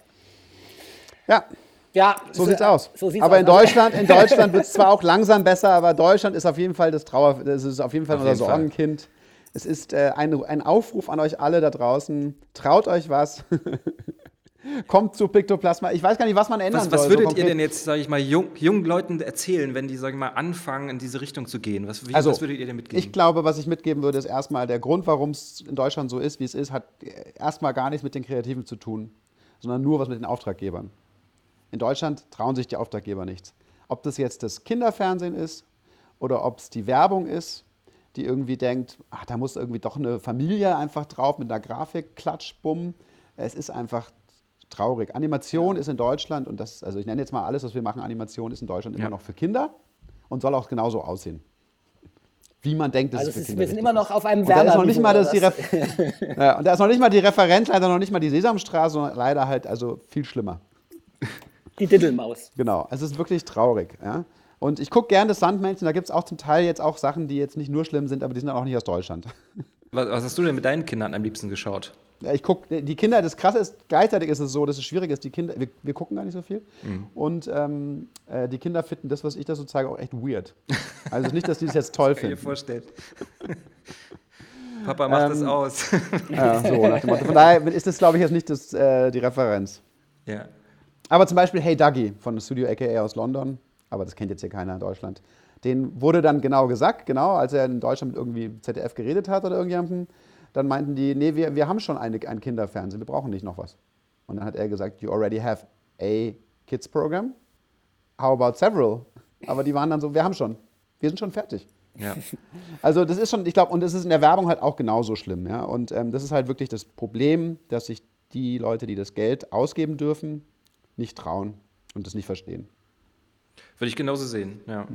Ja. Ja, so, so sieht's aus. So sieht's aber aus. in Deutschland, in Deutschland wird es zwar auch langsam besser, aber Deutschland ist auf jeden Fall das Trauer, das ist auf jeden Fall auf unser jeden Sorgenkind. Fall. Es ist äh, ein, ein Aufruf an euch alle da draußen. Traut euch was. Kommt zu Piktoplasma. Ich weiß gar nicht, was man ändern was, was soll. Was würdet so ihr denn jetzt, sage ich mal, jung, jungen Leuten erzählen, wenn die, sage ich mal, anfangen, in diese Richtung zu gehen? Was, wie, also, was würdet ihr denn mitgeben? Ich glaube, was ich mitgeben würde, ist erstmal der Grund, warum es in Deutschland so ist, wie es ist, hat erstmal gar nichts mit den Kreativen zu tun, sondern nur was mit den Auftraggebern. In Deutschland trauen sich die Auftraggeber nichts. Ob das jetzt das Kinderfernsehen ist oder ob es die Werbung ist die irgendwie denkt, ach, da muss irgendwie doch eine Familie einfach drauf mit einer Grafik, klatsch, bumm. Es ist einfach traurig. Animation ist in Deutschland, und das, also ich nenne jetzt mal alles, was wir machen, Animation ist in Deutschland immer Ja. noch für Kinder und soll auch genauso aussehen. Wie man denkt, dass Also es es für ist, Kinder wir sind immer noch ist. auf einem Und da ist das, Ref ja, und da ist noch nicht mal die Referenz, leider noch nicht mal die Sesamstraße, sondern leider halt also viel schlimmer. die Diddelmaus. Genau, es ist wirklich traurig. Ja? Und ich gucke gerne das Sandmännchen, da gibt es auch zum Teil jetzt auch Sachen, die jetzt nicht nur schlimm sind, aber die sind auch nicht aus Deutschland. Was, was hast du denn mit deinen Kindern am liebsten geschaut? Ja, Ich gucke, die Kinder, das Krasse ist, gleichzeitig ist es so, dass es schwierig ist, die Kinder, wir, wir gucken gar nicht so viel. Und ähm, äh, die Kinder finden das, was ich da so zeige, auch echt weird. Also nicht, dass die das jetzt toll Kann ich dir finden. vorstellen. Papa macht das Ähm, aus. Ja, so nach dem Motto. Von daher ist das, glaube ich, jetzt nicht das, äh, die Referenz. ja. Aber zum Beispiel Hey Dougie von Studio AKA aus London, aber das kennt jetzt hier keiner in Deutschland. Den wurde dann genau gesagt, genau, als er in Deutschland mit irgendwie ZDF geredet hat oder irgendjemandem, dann meinten die, nee, wir, wir haben schon eine, ein Kinderfernsehen, wir brauchen nicht noch was. Und dann hat er gesagt, you already have a Kids Program. How about several? Aber die waren dann so, wir haben schon, wir sind schon fertig. ja. Also das ist schon, ich glaube, und das ist in der Werbung halt auch genauso schlimm. Ja? Und ähm, das ist halt wirklich das Problem, dass sich die Leute, die das Geld ausgeben dürfen, nicht trauen und das nicht verstehen. Würde ich genauso sehen, ja.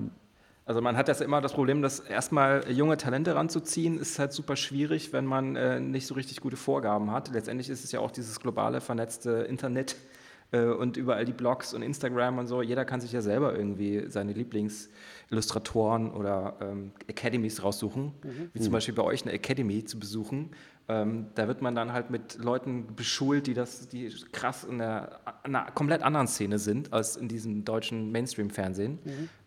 Also man hat das immer das Problem, dass erstmal junge Talente ranzuziehen, ist halt super schwierig, wenn man äh, nicht so richtig gute Vorgaben hat. Letztendlich ist es ja auch dieses globale vernetzte Internet und überall die Blogs und Instagram und so. Jeder kann sich ja selber irgendwie seine Lieblingsillustratoren oder ähm, Academies raussuchen, wie zum Beispiel bei euch eine Academy zu besuchen. Ähm, da wird man dann halt mit Leuten beschult, die das, die krass in einer, einer komplett anderen Szene sind als in diesem deutschen Mainstream-Fernsehen.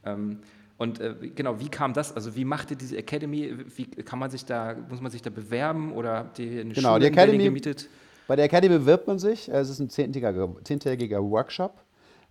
Ähm, und äh, genau, wie kam das? Also wie macht ihr diese Academy? Wie kann man sich da, muss man sich da bewerben oder habt ihr eine Genau, Schule die Academy- gemietet? Bei der Academy bewirbt man sich. Es ist ein zehntägiger, zehntägiger Workshop.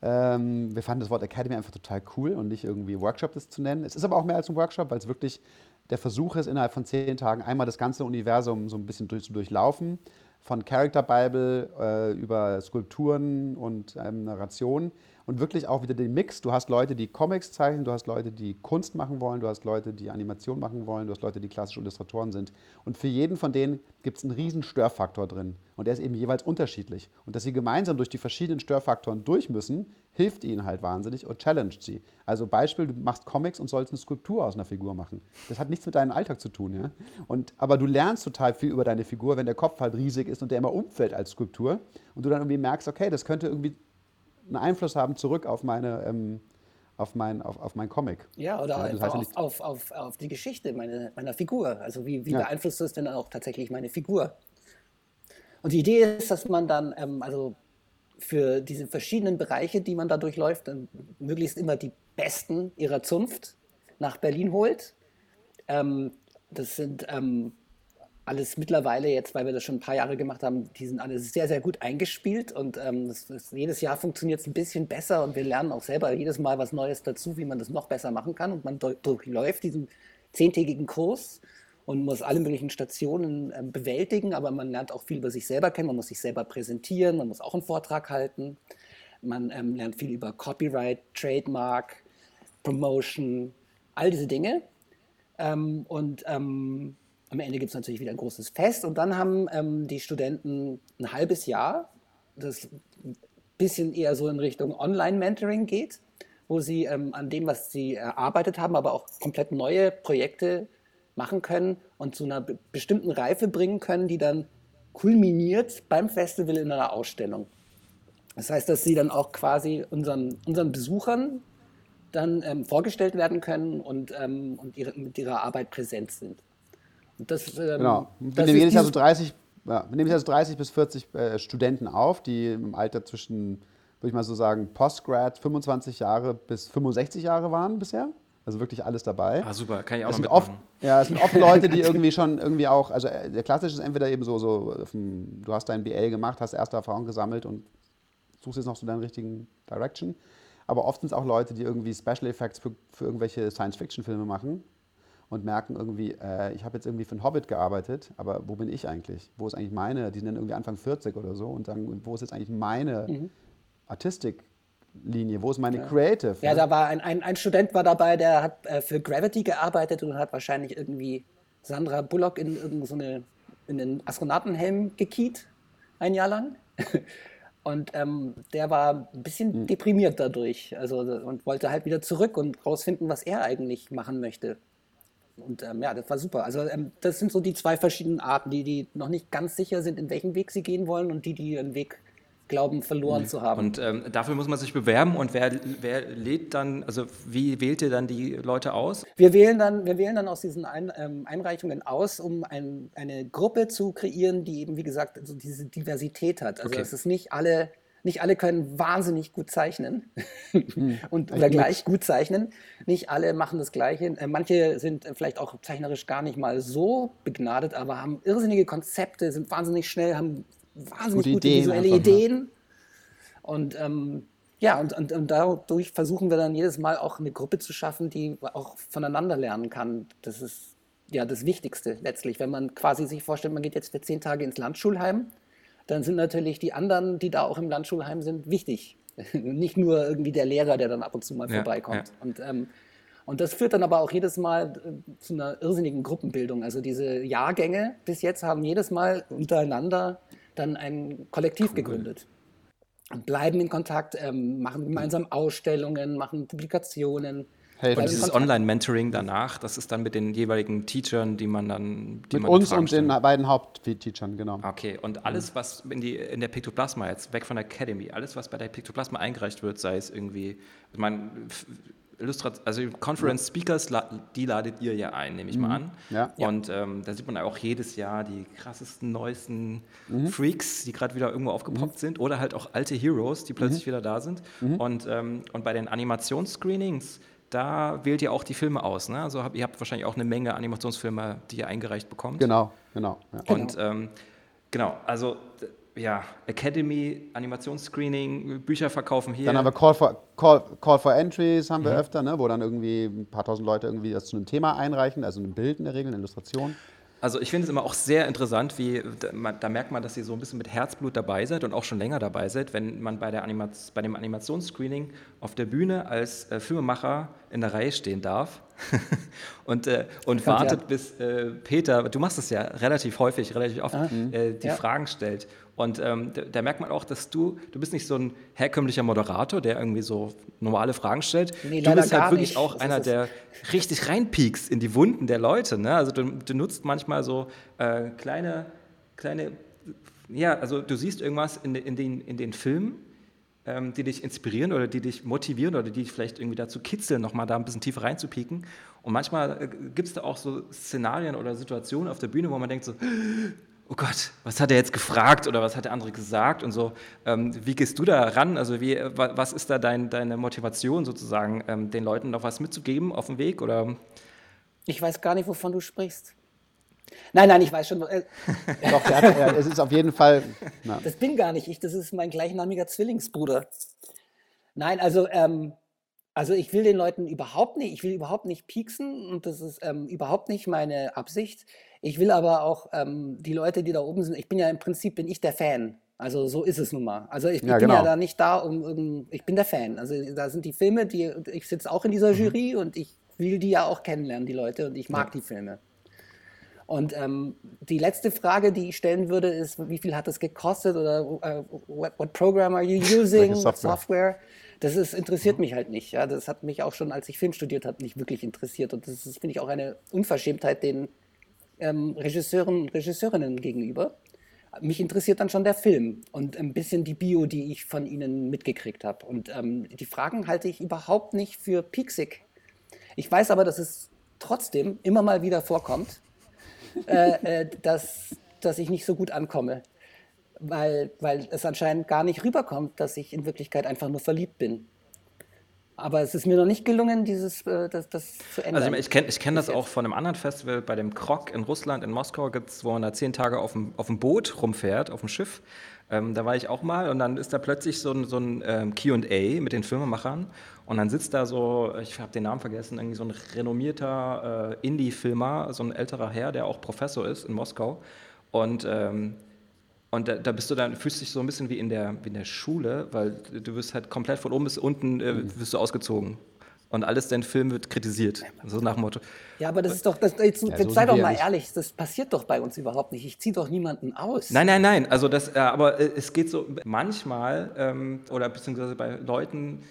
Ähm, wir fanden das Wort Academy einfach total cool und nicht irgendwie Workshop das zu nennen. Es ist aber auch mehr als ein Workshop, weil es wirklich der Versuch ist, innerhalb von zehn Tagen einmal das ganze Universum so ein bisschen durch, zu durchlaufen. Von Character Bible äh, über Skulpturen und ähm, Narrationen und wirklich auch wieder den Mix. Du hast Leute, die Comics zeichnen, du hast Leute, die Kunst machen wollen, du hast Leute, die Animation machen wollen, du hast Leute, die klassische Illustratoren sind. Und für jeden von denen gibt es einen riesen Störfaktor drin. Und der ist eben jeweils unterschiedlich. Und dass sie gemeinsam durch die verschiedenen Störfaktoren durch müssen, hilft ihnen halt wahnsinnig und challenged sie. Also Beispiel, du machst Comics und sollst eine Skulptur aus einer Figur machen. Das hat nichts mit deinem Alltag zu tun. Ja? Und, aber du lernst total viel über deine Figur, wenn der Kopf halt riesig ist und der immer umfällt als Skulptur. Und du dann irgendwie merkst, okay, das könnte irgendwie einen Einfluss haben zurück auf meine, ähm, auf mein, auf, auf mein Comic. Ja, oder Ja, das heißt ja auf, nicht- auf, auf, auf die Geschichte meine, meiner Figur. Also wie, wie Ja. beeinflusst das denn auch tatsächlich meine Figur? Und die Idee ist, dass man dann, ähm, also für diese verschiedenen Bereiche, die man da durchläuft, möglichst immer die Besten ihrer Zunft nach Berlin holt. Ähm, das sind ähm, alles mittlerweile jetzt, weil wir das schon ein paar Jahre gemacht haben, die sind alle sehr, sehr gut eingespielt und ähm, das, das, jedes Jahr funktioniert es ein bisschen besser und wir lernen auch selber jedes Mal was Neues dazu, wie man das noch besser machen kann und man du- durchläuft diesen zehntägigen Kurs und muss alle möglichen Stationen ähm, bewältigen, aber man lernt auch viel über sich selber kennen, man muss sich selber präsentieren, man muss auch einen Vortrag halten, man ähm, lernt viel über Copyright, Trademark, Promotion, all diese Dinge. Ähm, und ähm, am Ende gibt es natürlich wieder ein großes Fest. Und dann haben ähm, die Studenten ein halbes Jahr, das ein bisschen eher so in Richtung Online-Mentoring geht, wo sie ähm, an dem, was sie erarbeitet haben, aber auch komplett neue Projekte machen können und zu einer be bestimmten Reife bringen können, die dann kulminiert beim Festival in einer Ausstellung. Das heißt, dass sie dann auch quasi unseren, unseren Besuchern dann ähm, vorgestellt werden können und, ähm, und ihre, mit ihrer Arbeit präsent sind. Das, ähm, Genau. Wir nehmen jedes Jahr so dieses- 30, ja, wir nehmen jedes Jahr so 30 bis 40 äh, Studenten auf, die im Alter zwischen, würde ich mal so sagen, Postgrad 25 Jahre bis 65 Jahre waren bisher. Also wirklich alles dabei. Ah, super, kann ich auch Es noch sind, oft, mitmachen. ja, es sind oft Leute, die irgendwie schon irgendwie auch, also äh, der klassische ist entweder eben so, so dem- du hast dein BL gemacht, hast erste Erfahrung gesammelt und suchst jetzt noch so deinen richtigen Direction. Aber oft sind es auch Leute, die irgendwie Special Effects für, für irgendwelche Science-Fiction-Filme machen und merken irgendwie, äh, ich habe jetzt irgendwie für einen Hobbit gearbeitet, aber wo bin ich eigentlich? Wo ist eigentlich meine, die sind dann irgendwie Anfang 40 oder so und sagen, wo ist jetzt eigentlich meine Mhm. Artistik-Linie? Wo ist meine Creative? Ja, ne? da war ein, ein, ein Student war dabei, der hat äh, für Gravity gearbeitet und hat wahrscheinlich irgendwie Sandra Bullock in irgend so eine, in den Astronautenhelm gekiet. ein Jahr lang. Und ähm, der war ein bisschen hm. deprimiert dadurch. Also und wollte halt wieder zurück und rausfinden, was er eigentlich machen möchte. Und ähm, ja, das war super. Also ähm, das sind so die zwei verschiedenen Arten, die, die noch nicht ganz sicher sind, in welchen Weg sie gehen wollen und die, die ihren Weg glauben, verloren mhm. zu haben. Und ähm, dafür muss man sich bewerben und wer, wer lädt dann, also wie wählt ihr dann die Leute aus? Wir wählen dann, wir wählen dann aus diesen Ein, ähm, Einreichungen aus, um ein, eine Gruppe zu kreieren, die eben, wie gesagt, also diese Diversität hat. Also okay. es ist nicht alle nicht alle können wahnsinnig gut zeichnen hm, und oder gleich gut zeichnen. Nicht alle machen das Gleiche. Äh, manche sind vielleicht auch zeichnerisch gar nicht mal so begnadet, aber haben irrsinnige Konzepte, sind wahnsinnig schnell, haben wahnsinnig gute, gute Ideen visuelle einfach, Ideen. Ne? Und ähm, ja, und, und, und, dadurch versuchen wir dann jedes Mal auch eine Gruppe zu schaffen, die auch voneinander lernen kann. Das ist ja das Wichtigste letztlich. Wenn man quasi sich vorstellt, man geht jetzt für zehn Tage ins Landschulheim dann sind natürlich die anderen, die da auch im Landschulheim sind, wichtig. Nicht nur irgendwie der Lehrer, der dann ab und zu mal ja, vorbeikommt. Ja. Und, ähm, und das führt dann aber auch jedes Mal äh, zu einer irrsinnigen Gruppenbildung. Also diese Jahrgänge bis jetzt haben jedes Mal untereinander dann ein Kollektiv cool. gegründet und bleiben in Kontakt, ähm, machen gemeinsam Ausstellungen, machen Publikationen helfen. Und dieses Online-Mentoring danach, das ist dann mit den jeweiligen Teachern, die man dann. Die mit man uns und den beiden Hauptteachern, genau. Okay, und alles, was in, die, in der Pictoplasma jetzt, weg von der Academy, alles, was bei der Pictoplasma eingereicht wird, sei es irgendwie, ich meine, Illustrat also Conference Speakers, die ladet ihr ja ein, nehme ich mhm. mal an. Ja. Und ähm, da sieht man auch jedes Jahr die krassesten, neuesten mhm. Freaks, die gerade wieder irgendwo aufgepoppt mhm. sind oder halt auch alte Heroes, die plötzlich mhm. wieder da sind. Mhm. Und, ähm, und bei den Animationsscreenings da wählt ihr auch die Filme aus. Ne? Also habt, ihr habt wahrscheinlich auch eine Menge Animationsfilme, die ihr eingereicht bekommt. Genau, genau. Ja. Und ähm, genau, also ja, Academy, Animationsscreening, Bücher verkaufen hier. Dann haben wir Call for, Call, Call for Entries, haben wir mhm. öfter, ne? wo dann irgendwie ein paar tausend Leute irgendwie das zu einem Thema einreichen, also ein Bild in der Regel, eine Illustration. Also ich finde es immer auch sehr interessant, wie da merkt man, dass ihr so ein bisschen mit Herzblut dabei seid und auch schon länger dabei seid, wenn man bei, der Anima bei dem Animationsscreening auf der Bühne als äh, Filmemacher in der Reihe stehen darf und, äh, und wartet, ja. bis äh, Peter, du machst es ja relativ häufig, relativ oft, ah, äh, die ja. Fragen stellt. Und ähm, da, da, merkt man auch, dass du, du bist nicht so ein herkömmlicher Moderator, der irgendwie so normale Fragen stellt. Nee, du bist halt wirklich nicht. auch das einer, der richtig reinpiekst in die Wunden der Leute. Ne? Also du, du nutzt manchmal so äh, kleine, kleine, ja, also du siehst irgendwas in, in, den, in den Filmen, ähm, die dich inspirieren oder die dich motivieren oder die dich vielleicht irgendwie dazu kitzeln, nochmal da ein bisschen tiefer reinzupieken. Und manchmal äh, gibt es da auch so Szenarien oder Situationen auf der Bühne, wo man denkt so, oh Gott, was hat er jetzt gefragt oder was hat der andere gesagt und so. Ähm, wie gehst du da ran? Also wie, was ist da dein, deine Motivation sozusagen, ähm, den Leuten noch was mitzugeben auf dem Weg? Oder? Ich weiß gar nicht, wovon du sprichst. Nein, nein, ich weiß schon. Äh, Doch, der hat, ja, es ist auf jeden Fall. Na. Das bin gar nicht ich, das ist mein gleichnamiger Zwillingsbruder. Nein, also ähm, also ich will den Leuten überhaupt nicht, ich will überhaupt nicht pieksen und das ist ähm, überhaupt nicht meine Absicht. Ich will aber auch ähm, die Leute, die da oben sind, ich bin ja im Prinzip, bin ich der Fan. Also so ist es nun mal. Also ich, ja, bin genau. ja da nicht da, um irgend, ich bin der Fan. Also da sind die Filme, die, ich sitze auch in dieser mhm. Jury und ich will die ja auch kennenlernen, die Leute, und ich mag ja. die Filme. Und ähm, die letzte Frage, die ich stellen würde, ist, wie viel hat es gekostet oder uh, what, what, program are you using, Software. Software? Das ist, interessiert mich halt nicht. Ja? Das hat mich auch schon, als ich Film studiert habe, nicht wirklich interessiert. Und das finde ich auch eine Unverschämtheit den ähm, Regisseuren und Regisseurinnen gegenüber. Mich interessiert dann schon der Film und ein bisschen die Bio, die ich von ihnen mitgekriegt habe. Und ähm, die Fragen halte ich überhaupt nicht für pieksig. Ich weiß aber, dass es trotzdem immer mal wieder vorkommt, äh, äh, dass, dass ich nicht so gut ankomme. Weil, weil es anscheinend gar nicht rüberkommt, dass ich in Wirklichkeit einfach nur verliebt bin. Aber es ist mir noch nicht gelungen, dieses, äh, das, das zu ändern. Also ich kenne ich kenn das auch von einem anderen Festival, bei dem Krok in Russland, in Moskau gibt es, wo man da zehn Tage auf dem, auf dem Boot rumfährt, auf dem Schiff. Ähm, da war ich auch mal und dann ist da plötzlich so ein, so ein ähm, QA mit den Filmemachern und dann sitzt da so, ich habe den Namen vergessen, irgendwie so ein renommierter äh, Indie-Filmer, so ein älterer Herr, der auch Professor ist in Moskau und ähm, und da, da, bist du dann, fühlst dich so ein bisschen wie in der, wie in der Schule, weil du wirst halt komplett von oben bis unten äh, mhm. wirst du ausgezogen. Und alles dein Film wird kritisiert. So nach dem Motto. Ja, aber das ist doch, das, jetzt, Ja, jetzt so sei doch mal ehrlich, das passiert doch bei uns überhaupt nicht. Ich ziehe doch niemanden aus. Nein, nein, nein. Also das, äh, aber äh, es geht so manchmal ähm, oder beziehungsweise bei Leuten,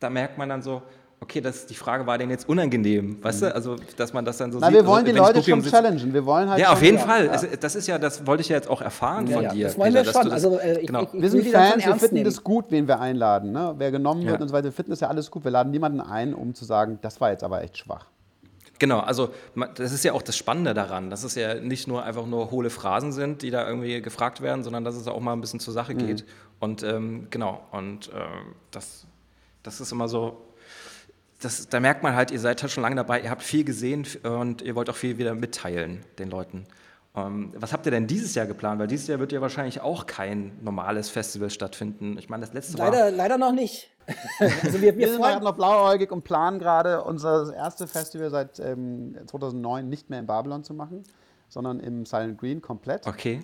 da merkt man dann so, okay, das, die Frage war denen jetzt unangenehm, weißt du? Also, dass man das dann so Na, sieht. wir wollen also, die Leute schon challengen. Wir wollen halt Ja, auf jeden ja, Fall. ja. Es, das ist ja, das wollte ich ja jetzt auch erfahren Ja, von ja, dir. das wollen wir schon. das- Also, äh, ich- genau. ich- Wir will sind Fans, wir finden nehmen. das gut, wen wir einladen. Ne? Wer genommen wird und so weiter. Wir finden das ja alles gut. Wir laden niemanden ein, um zu sagen, das war jetzt aber echt schwach. Genau, also das ist ja auch das Spannende daran, dass es ja nicht nur einfach nur hohle Phrasen sind, die da irgendwie gefragt werden, sondern dass es auch mal ein bisschen zur Sache geht. Und ähm, genau, und äh, das, das ist immer so, das, da merkt man halt, ihr seid halt schon lange dabei, ihr habt viel gesehen und ihr wollt auch viel wieder mitteilen den Leuten. Ähm, was habt ihr denn dieses Jahr geplant? Weil dieses Jahr wird ja wahrscheinlich auch kein normales Festival stattfinden. Ich meine, das letzte war... Leider, leider noch nicht. also wir, Wir wir sind freuen halt noch blauäugig und planen gerade, unser erstes Festival seit ähm, 2009 nicht mehr in Babylon zu machen, sondern im Silent Green komplett. Okay,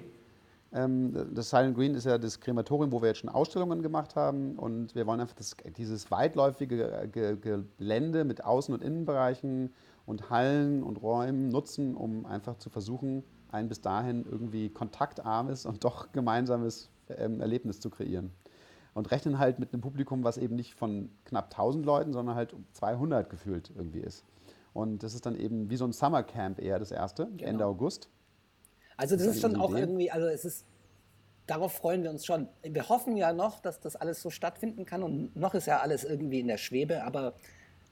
das Silent Green ist ja das Krematorium, wo wir jetzt schon Ausstellungen gemacht haben. Und wir wollen einfach das, dieses weitläufige äh, Ge Gelände mit Außen- und Innenbereichen und Hallen und Räumen nutzen, um einfach zu versuchen, ein bis dahin irgendwie kontaktarmes und doch gemeinsames ähm, Erlebnis zu kreieren. Und rechnen halt mit einem Publikum, was eben nicht von knapp 1000 Leuten, sondern halt um 200 gefühlt irgendwie ist. Und das ist dann eben wie so ein Summercamp eher das erste, Ende August. Also das Das ist schon eine auch Idee. irgendwie, also es ist, darauf freuen wir uns schon. Wir hoffen ja noch, dass das alles so stattfinden kann und noch ist ja alles irgendwie in der Schwebe, aber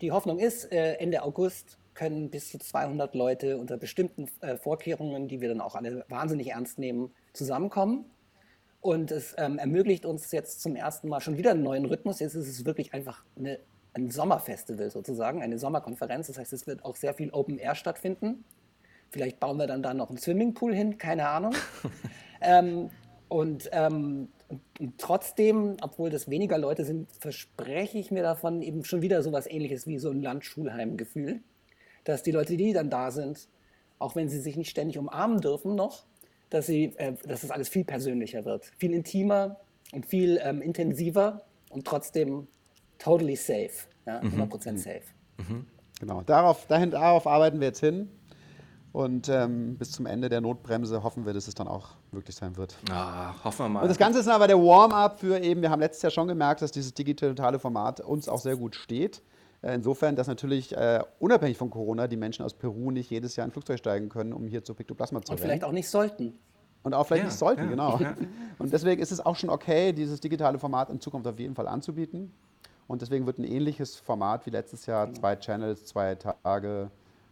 die Hoffnung ist, äh, Ende August können bis zu 200 Leute unter bestimmten äh, Vorkehrungen, die wir dann auch alle wahnsinnig ernst nehmen, zusammenkommen. Und es ähm, ermöglicht uns jetzt zum ersten Mal schon wieder einen neuen Rhythmus. Jetzt ist es wirklich einfach eine, ein Sommerfestival sozusagen, eine Sommerkonferenz. Das heißt, es wird auch sehr viel Open Air stattfinden. Vielleicht bauen wir dann da noch einen Swimmingpool hin, keine Ahnung. ähm, und, ähm, und, und trotzdem, obwohl das weniger Leute sind, verspreche ich mir davon eben schon wieder sowas ähnliches wie so ein Landschulheim-Gefühl, dass die Leute, die dann da sind, auch wenn sie sich nicht ständig umarmen dürfen noch, dass, sie, äh, dass das alles viel persönlicher wird, viel intimer und viel ähm, intensiver und trotzdem totally safe, ja, 100% safe. Genau, darauf, dahin, darauf arbeiten wir jetzt hin. Und ähm, bis zum Ende der Notbremse hoffen wir, dass es dann auch wirklich sein wird. ah, hoffen wir mal. Und das Ganze ist aber der Warm-up für eben, wir haben letztes Jahr schon gemerkt, dass dieses digitale Format uns auch sehr gut steht. Äh, Insofern, dass natürlich äh, unabhängig von Corona die Menschen aus Peru nicht jedes Jahr in ein Flugzeug steigen können, um hier zu Piktoplasma zu Und rennen. vielleicht auch nicht sollten. Und auch vielleicht Ja, nicht sollten, ja, genau. ja. Und deswegen ist es auch schon okay, dieses digitale Format in Zukunft auf jeden Fall anzubieten. Und deswegen wird ein ähnliches Format wie letztes Jahr, zwei Channels, zwei Tage,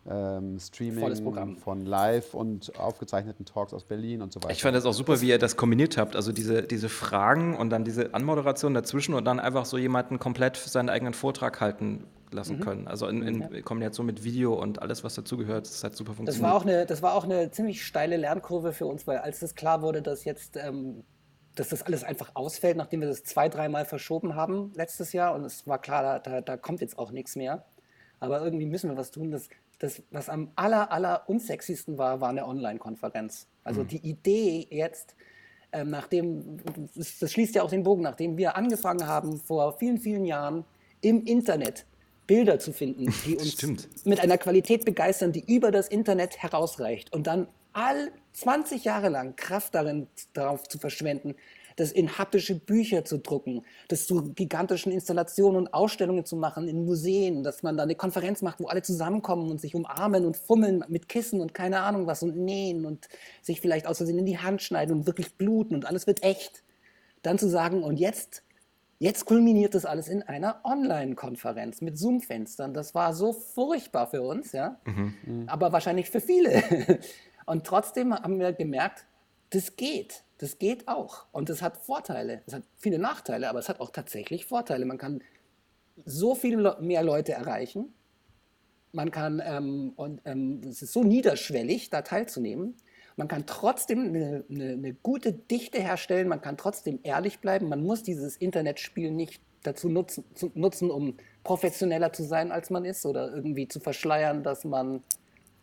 ähm, Streaming Programm. von Live und aufgezeichneten Talks aus Berlin und so weiter. Ich fand das auch super, wie ihr das kombiniert habt. Also diese, diese Fragen und dann diese Anmoderation dazwischen und dann einfach so jemanden komplett seinen eigenen Vortrag halten lassen können. Also in, in Kombination mit Video und alles, was dazugehört, das hat super Das funktioniert. war, auch eine, das war auch eine ziemlich steile Lernkurve für uns, weil als es klar wurde, dass jetzt ähm, dass das alles einfach ausfällt, nachdem wir das zwei, dreimal verschoben haben letztes Jahr und es war klar, da, da, da kommt jetzt auch nichts mehr. Aber irgendwie müssen wir was tun. Das, das, was am aller, aller unsexiesten war, war eine Online-Konferenz. Also die Idee jetzt, ähm, nachdem, das, das schließt ja auch den Bogen, nachdem wir angefangen haben, vor vielen, vielen Jahren im Internet Bilder zu finden, die uns Stimmt. mit einer Qualität begeistern, die über das Internet herausreicht. Und dann all 20 Jahre lang Kraft darin, darauf zu verschwenden, das in haptische Bücher zu drucken, das zu gigantischen Installationen und Ausstellungen zu machen in Museen, dass man da eine Konferenz macht, wo alle zusammenkommen und sich umarmen und fummeln mit Kissen und keine Ahnung was und nähen und sich vielleicht aus Versehen in die Hand schneiden und wirklich bluten und alles wird echt. Dann zu sagen, und jetzt Jetzt kulminiert das alles in einer Online-Konferenz mit Zoom-Fenstern. Das war so furchtbar für uns, ja. Aber wahrscheinlich für viele. Und trotzdem haben wir gemerkt, das geht. Das geht auch. Und das hat Vorteile. Es hat viele Nachteile, aber es hat auch tatsächlich Vorteile. Man kann so viel mehr Leute erreichen. Man kann, ähm, und ähm, es ist so niederschwellig, da teilzunehmen. Man kann trotzdem eine, eine, eine gute Dichte herstellen, man kann trotzdem ehrlich bleiben. Man muss dieses Internetspiel nicht dazu nutzen, zu, nutzen, um professioneller zu sein, als man ist, oder irgendwie zu verschleiern, dass man,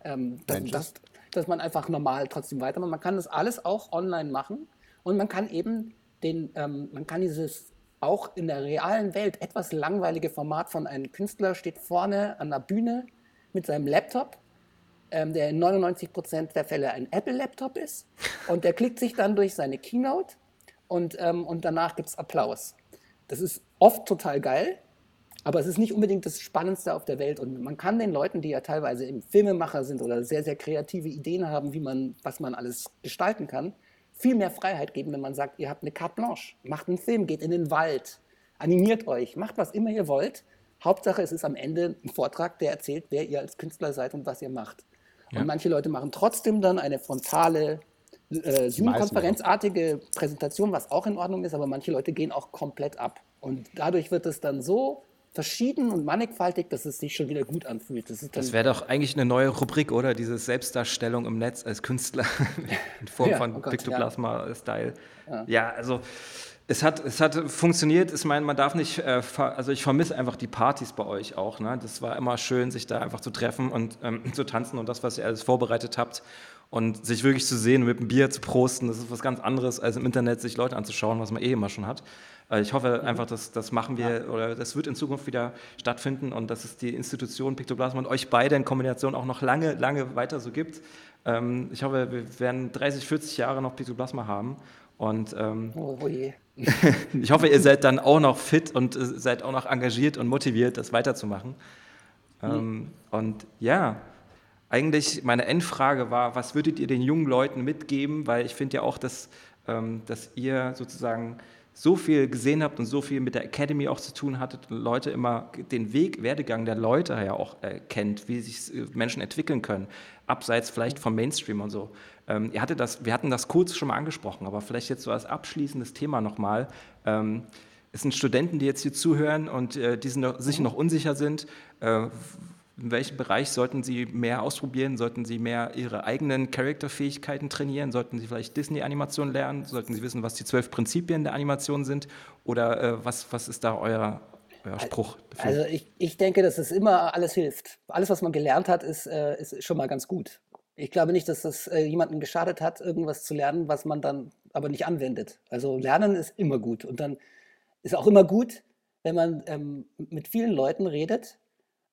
ähm, Mensch dass, man einfach normal trotzdem weitermacht. Man kann das alles auch online machen und man kann eben den, ähm, man kann dieses auch in der realen Welt etwas langweilige Format von einem Künstler steht vorne an der Bühne mit seinem Laptop, ähm, der in 99 Prozent der Fälle ein Apple-Laptop ist. Und der klickt sich dann durch seine Keynote und, ähm, und danach gibt es Applaus. Das ist oft total geil, aber es ist nicht unbedingt das Spannendste auf der Welt. Und man kann den Leuten, die ja teilweise im Filmemacher sind oder sehr, sehr kreative Ideen haben, wie man, was man alles gestalten kann, viel mehr Freiheit geben, wenn man sagt, ihr habt eine Carte Blanche, macht einen Film, geht in den Wald, animiert euch, macht was immer ihr wollt. Hauptsache, es ist am Ende ein Vortrag, der erzählt, wer ihr als Künstler seid und was ihr macht. Ja. Und manche Leute machen trotzdem dann eine frontale, äh, Zoom-konferenzartige Präsentation, was auch in Ordnung ist, aber manche Leute gehen auch komplett ab. Und dadurch wird es dann so verschieden und mannigfaltig, dass es sich schon wieder gut anfühlt. Das, das wäre doch eigentlich eine neue Rubrik, oder? Diese Selbstdarstellung im Netz als Künstler in Form ja, von oh Pictoplasma-Style. Ja. ja. also es hat, es hat funktioniert. Ich meine, man darf nicht, äh, also ich vermisse einfach die Partys bei euch auch. Ne? Das war immer schön, sich da einfach zu treffen und ähm, zu tanzen und das, was ihr alles vorbereitet habt. Und sich wirklich zu sehen, mit einem Bier zu prosten, das ist was ganz anderes, als im Internet sich Leute anzuschauen, was man eh immer schon hat. Äh, ich hoffe einfach, dass das machen wir oder das wird in Zukunft wieder stattfinden und dass es die Institution Pictoplasma und euch beide in Kombination auch noch lange, lange weiter so gibt. Ähm, ich hoffe, wir werden 30, 40 Jahre noch Pictoplasma haben und ähm, oh, oh ich hoffe, ihr seid dann auch noch fit und äh, seid auch noch engagiert und motiviert, das weiterzumachen. Mhm. und ja, eigentlich meine Endfrage war, was würdet ihr den jungen Leuten mitgeben? Weil ich finde ja auch, dass, ähm, dass ihr sozusagen so viel gesehen habt und so viel mit der Academy auch zu tun hattet und Leute immer den Weg, Werdegang der Leute ja auch äh, kennt, wie sich äh, Menschen entwickeln können, abseits vielleicht vom Mainstream und so. Ähm, ihr hattet das, wir hatten das kurz schon mal angesprochen, aber vielleicht jetzt so als abschließendes Thema nochmal. Ähm, es sind Studenten, die jetzt hier zuhören und äh, die sind sich noch unsicher sind. Äh, in welchem Bereich sollten Sie mehr ausprobieren? Sollten Sie mehr Ihre eigenen Charakterfähigkeiten trainieren? Sollten Sie vielleicht Disney-Animation lernen? Sollten Sie wissen, was die zwölf Prinzipien der Animation sind? Oder äh, was, was ist da euer, euer Spruch? Dafür? Also ich, ich denke, dass es immer alles hilft. Alles, was man gelernt hat, ist, äh, ist schon mal ganz gut. Ich glaube nicht, dass das äh, jemandem geschadet hat, irgendwas zu lernen, was man dann aber nicht anwendet. Also Lernen ist immer gut. Und dann ist auch immer gut, wenn man ähm, mit vielen Leuten redet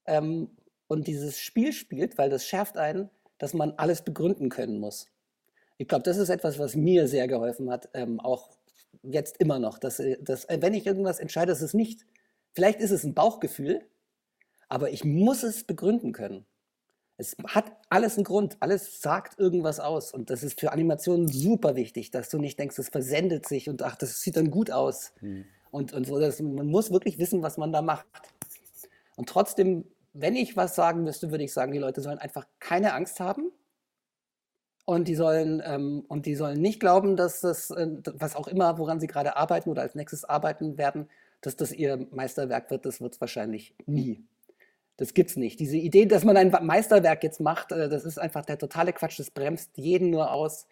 ähm, und dieses Spiel spielt, weil das schärft einen, dass man alles begründen können muss. Ich glaube, das ist etwas, was mir sehr geholfen hat, ähm, auch jetzt immer noch, dass, äh, dass äh, wenn ich irgendwas entscheide, ist es nicht, vielleicht ist es ein Bauchgefühl, aber ich muss es begründen können. Es hat alles einen Grund, alles sagt irgendwas aus und das ist für Animationen super wichtig, dass du nicht denkst, es versendet sich und ach, das sieht dann gut aus. Mhm. Und, und so, dass, man muss wirklich wissen, was man da macht. Und trotzdem wenn ich was sagen müsste, würde ich sagen, die Leute sollen einfach keine Angst haben. Und die sollen, ähm, und die sollen nicht glauben, dass das, äh, was auch immer, woran sie gerade arbeiten oder als nächstes arbeiten werden, dass das ihr Meisterwerk wird, das wird es wahrscheinlich nie. Das gibt's nicht. Diese Idee, dass man ein Meisterwerk jetzt macht, äh, das ist einfach der totale Quatsch. Das bremst jeden nur aus.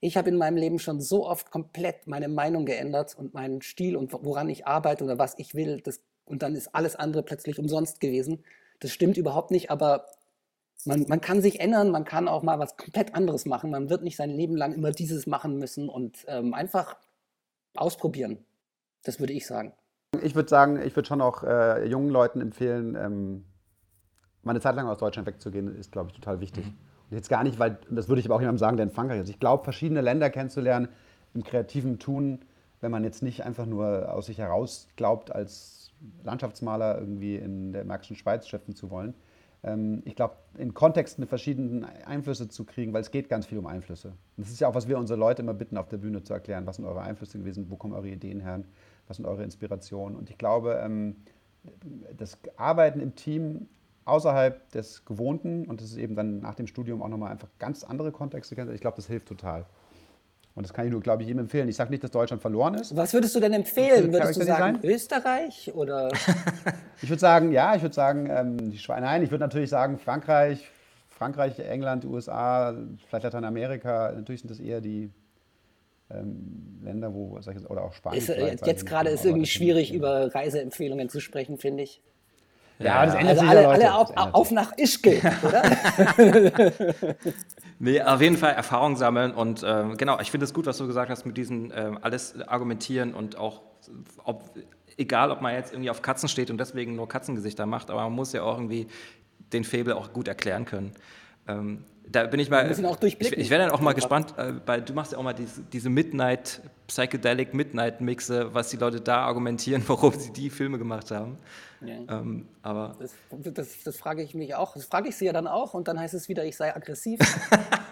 Ich habe in meinem Leben schon so oft komplett meine Meinung geändert und meinen Stil und woran ich arbeite oder was ich will. Das, und dann ist alles andere plötzlich umsonst gewesen. Das stimmt überhaupt nicht, aber man, man kann sich ändern, man kann auch mal was komplett anderes machen. Man wird nicht sein Leben lang immer dieses machen müssen und ähm, einfach ausprobieren. Das würde ich sagen. Ich würde sagen, ich würde schon auch äh, jungen Leuten empfehlen, ähm, mal eine Zeit lang aus Deutschland wegzugehen, ist, glaube ich, total wichtig. Mhm. Und jetzt gar nicht, weil, das würde ich aber auch jemandem sagen, der in Frankreich ist. Ich glaube, verschiedene Länder kennenzulernen im kreativen Tun, wenn man jetzt nicht einfach nur aus sich heraus glaubt, als Landschaftsmaler irgendwie in der Märkischen Schweiz schöpfen zu wollen. Ähm, ich glaube, in Kontexten verschiedenen Einflüsse zu kriegen, weil es geht ganz viel um Einflüsse. Und das ist ja auch, was wir unsere Leute immer bitten, auf der Bühne zu erklären. Was sind eure Einflüsse gewesen? Wo kommen eure Ideen her? Was sind eure Inspirationen? Und ich glaube, ähm, das Arbeiten im Team außerhalb des Gewohnten und das ist eben dann nach dem Studium auch nochmal einfach ganz andere Kontexte, ich glaube, das hilft total. Und das kann ich nur, glaube ich, jedem empfehlen. Ich sage nicht, dass Deutschland verloren ist. Was würdest du denn empfehlen? Würdest du sagen Österreich oder? ich würde sagen, ja, ich würde sagen, ähm, die Schweiz. Nein, ich würde natürlich sagen Frankreich, Frankreich, England, USA, vielleicht Lateinamerika. Natürlich sind das eher die ähm, Länder, wo, sag ich, oder auch Spanien. Ist, äh, jetzt gerade ist es irgendwie schwierig, über Reiseempfehlungen zu sprechen, finde ich. Ja, das ändert also sich alle, alle auf, auf, nach Ischgl, oder? nee, auf jeden Fall Erfahrung sammeln und ähm, genau, ich finde es gut, was du gesagt hast mit diesem äh, alles argumentieren und auch ob egal, ob man jetzt irgendwie auf Katzen steht und deswegen nur Katzengesichter macht, aber man muss ja auch irgendwie den Fable auch gut erklären können. Ähm, da bin ich mal. müssen auch durchblicken. Ich, ich wäre dann auch mal gespannt, äh, weil du machst ja auch mal diese, diese Midnight, Psychedelic Midnight Mixe, was die Leute da argumentieren, warum sie die Filme gemacht haben. Ja. Ähm, aber Das, das, das frage ich mich auch. Das frage ich sie ja dann auch und dann heißt es wieder, ich sei aggressiv.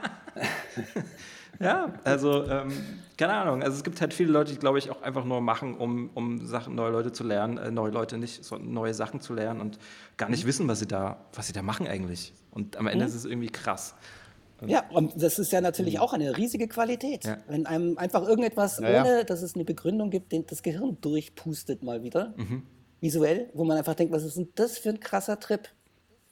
ja, also ähm, keine Ahnung. Also es gibt halt viele Leute, die glaube ich auch einfach nur machen, um, um Sachen, neue Leute zu lernen, äh, neue Leute nicht, so neue Sachen zu lernen und gar nicht wissen, was sie da, was sie da machen eigentlich. Und am Ende ist es irgendwie krass. Ja, und das ist ja natürlich auch eine riesige Qualität. Ja. Wenn einem einfach irgendetwas, Ja, ja. ohne dass es eine Begründung gibt, den, das Gehirn durchpustet mal wieder, visuell, wo man einfach denkt, was ist denn das für ein krasser Trip?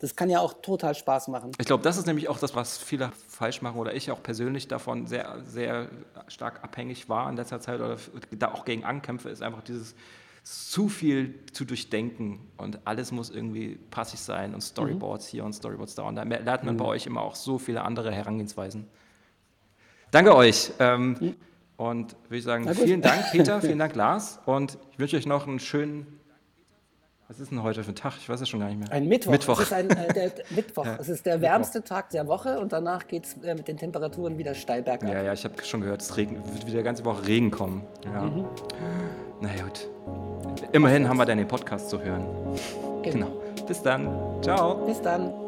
Das kann ja auch total Spaß machen. Ich glaube, das ist nämlich auch das, was viele falsch machen oder ich auch persönlich davon sehr, sehr stark abhängig war in letzter Zeit oder da auch gegen ankämpfe, ist einfach dieses zu viel zu durchdenken und alles muss irgendwie passig sein und Storyboards hier und Storyboards da und da lernt man bei euch immer auch so viele andere Herangehensweisen. Danke euch. Ähm, und würde ich sagen, vielen Dank, Peter, vielen Dank, Lars. Und ich wünsche euch noch einen schönen. Was ist denn heute für ein Tag? Ich weiß es schon gar nicht mehr. Ein Mittwoch. Mittwoch. Es ist ein äh, der, Mittwoch. Es ist der wärmste Tag der Woche und danach geht es äh, mit den Temperaturen wieder steil bergab. Ja, ja, ich habe schon gehört, es regnet, wird wieder ganze Woche Regen kommen. Ja. Mhm. Na ja, gut. Immerhin haben wir dann den Podcast zu hören. Genau. Genau. Bis dann. Ciao. Bis dann.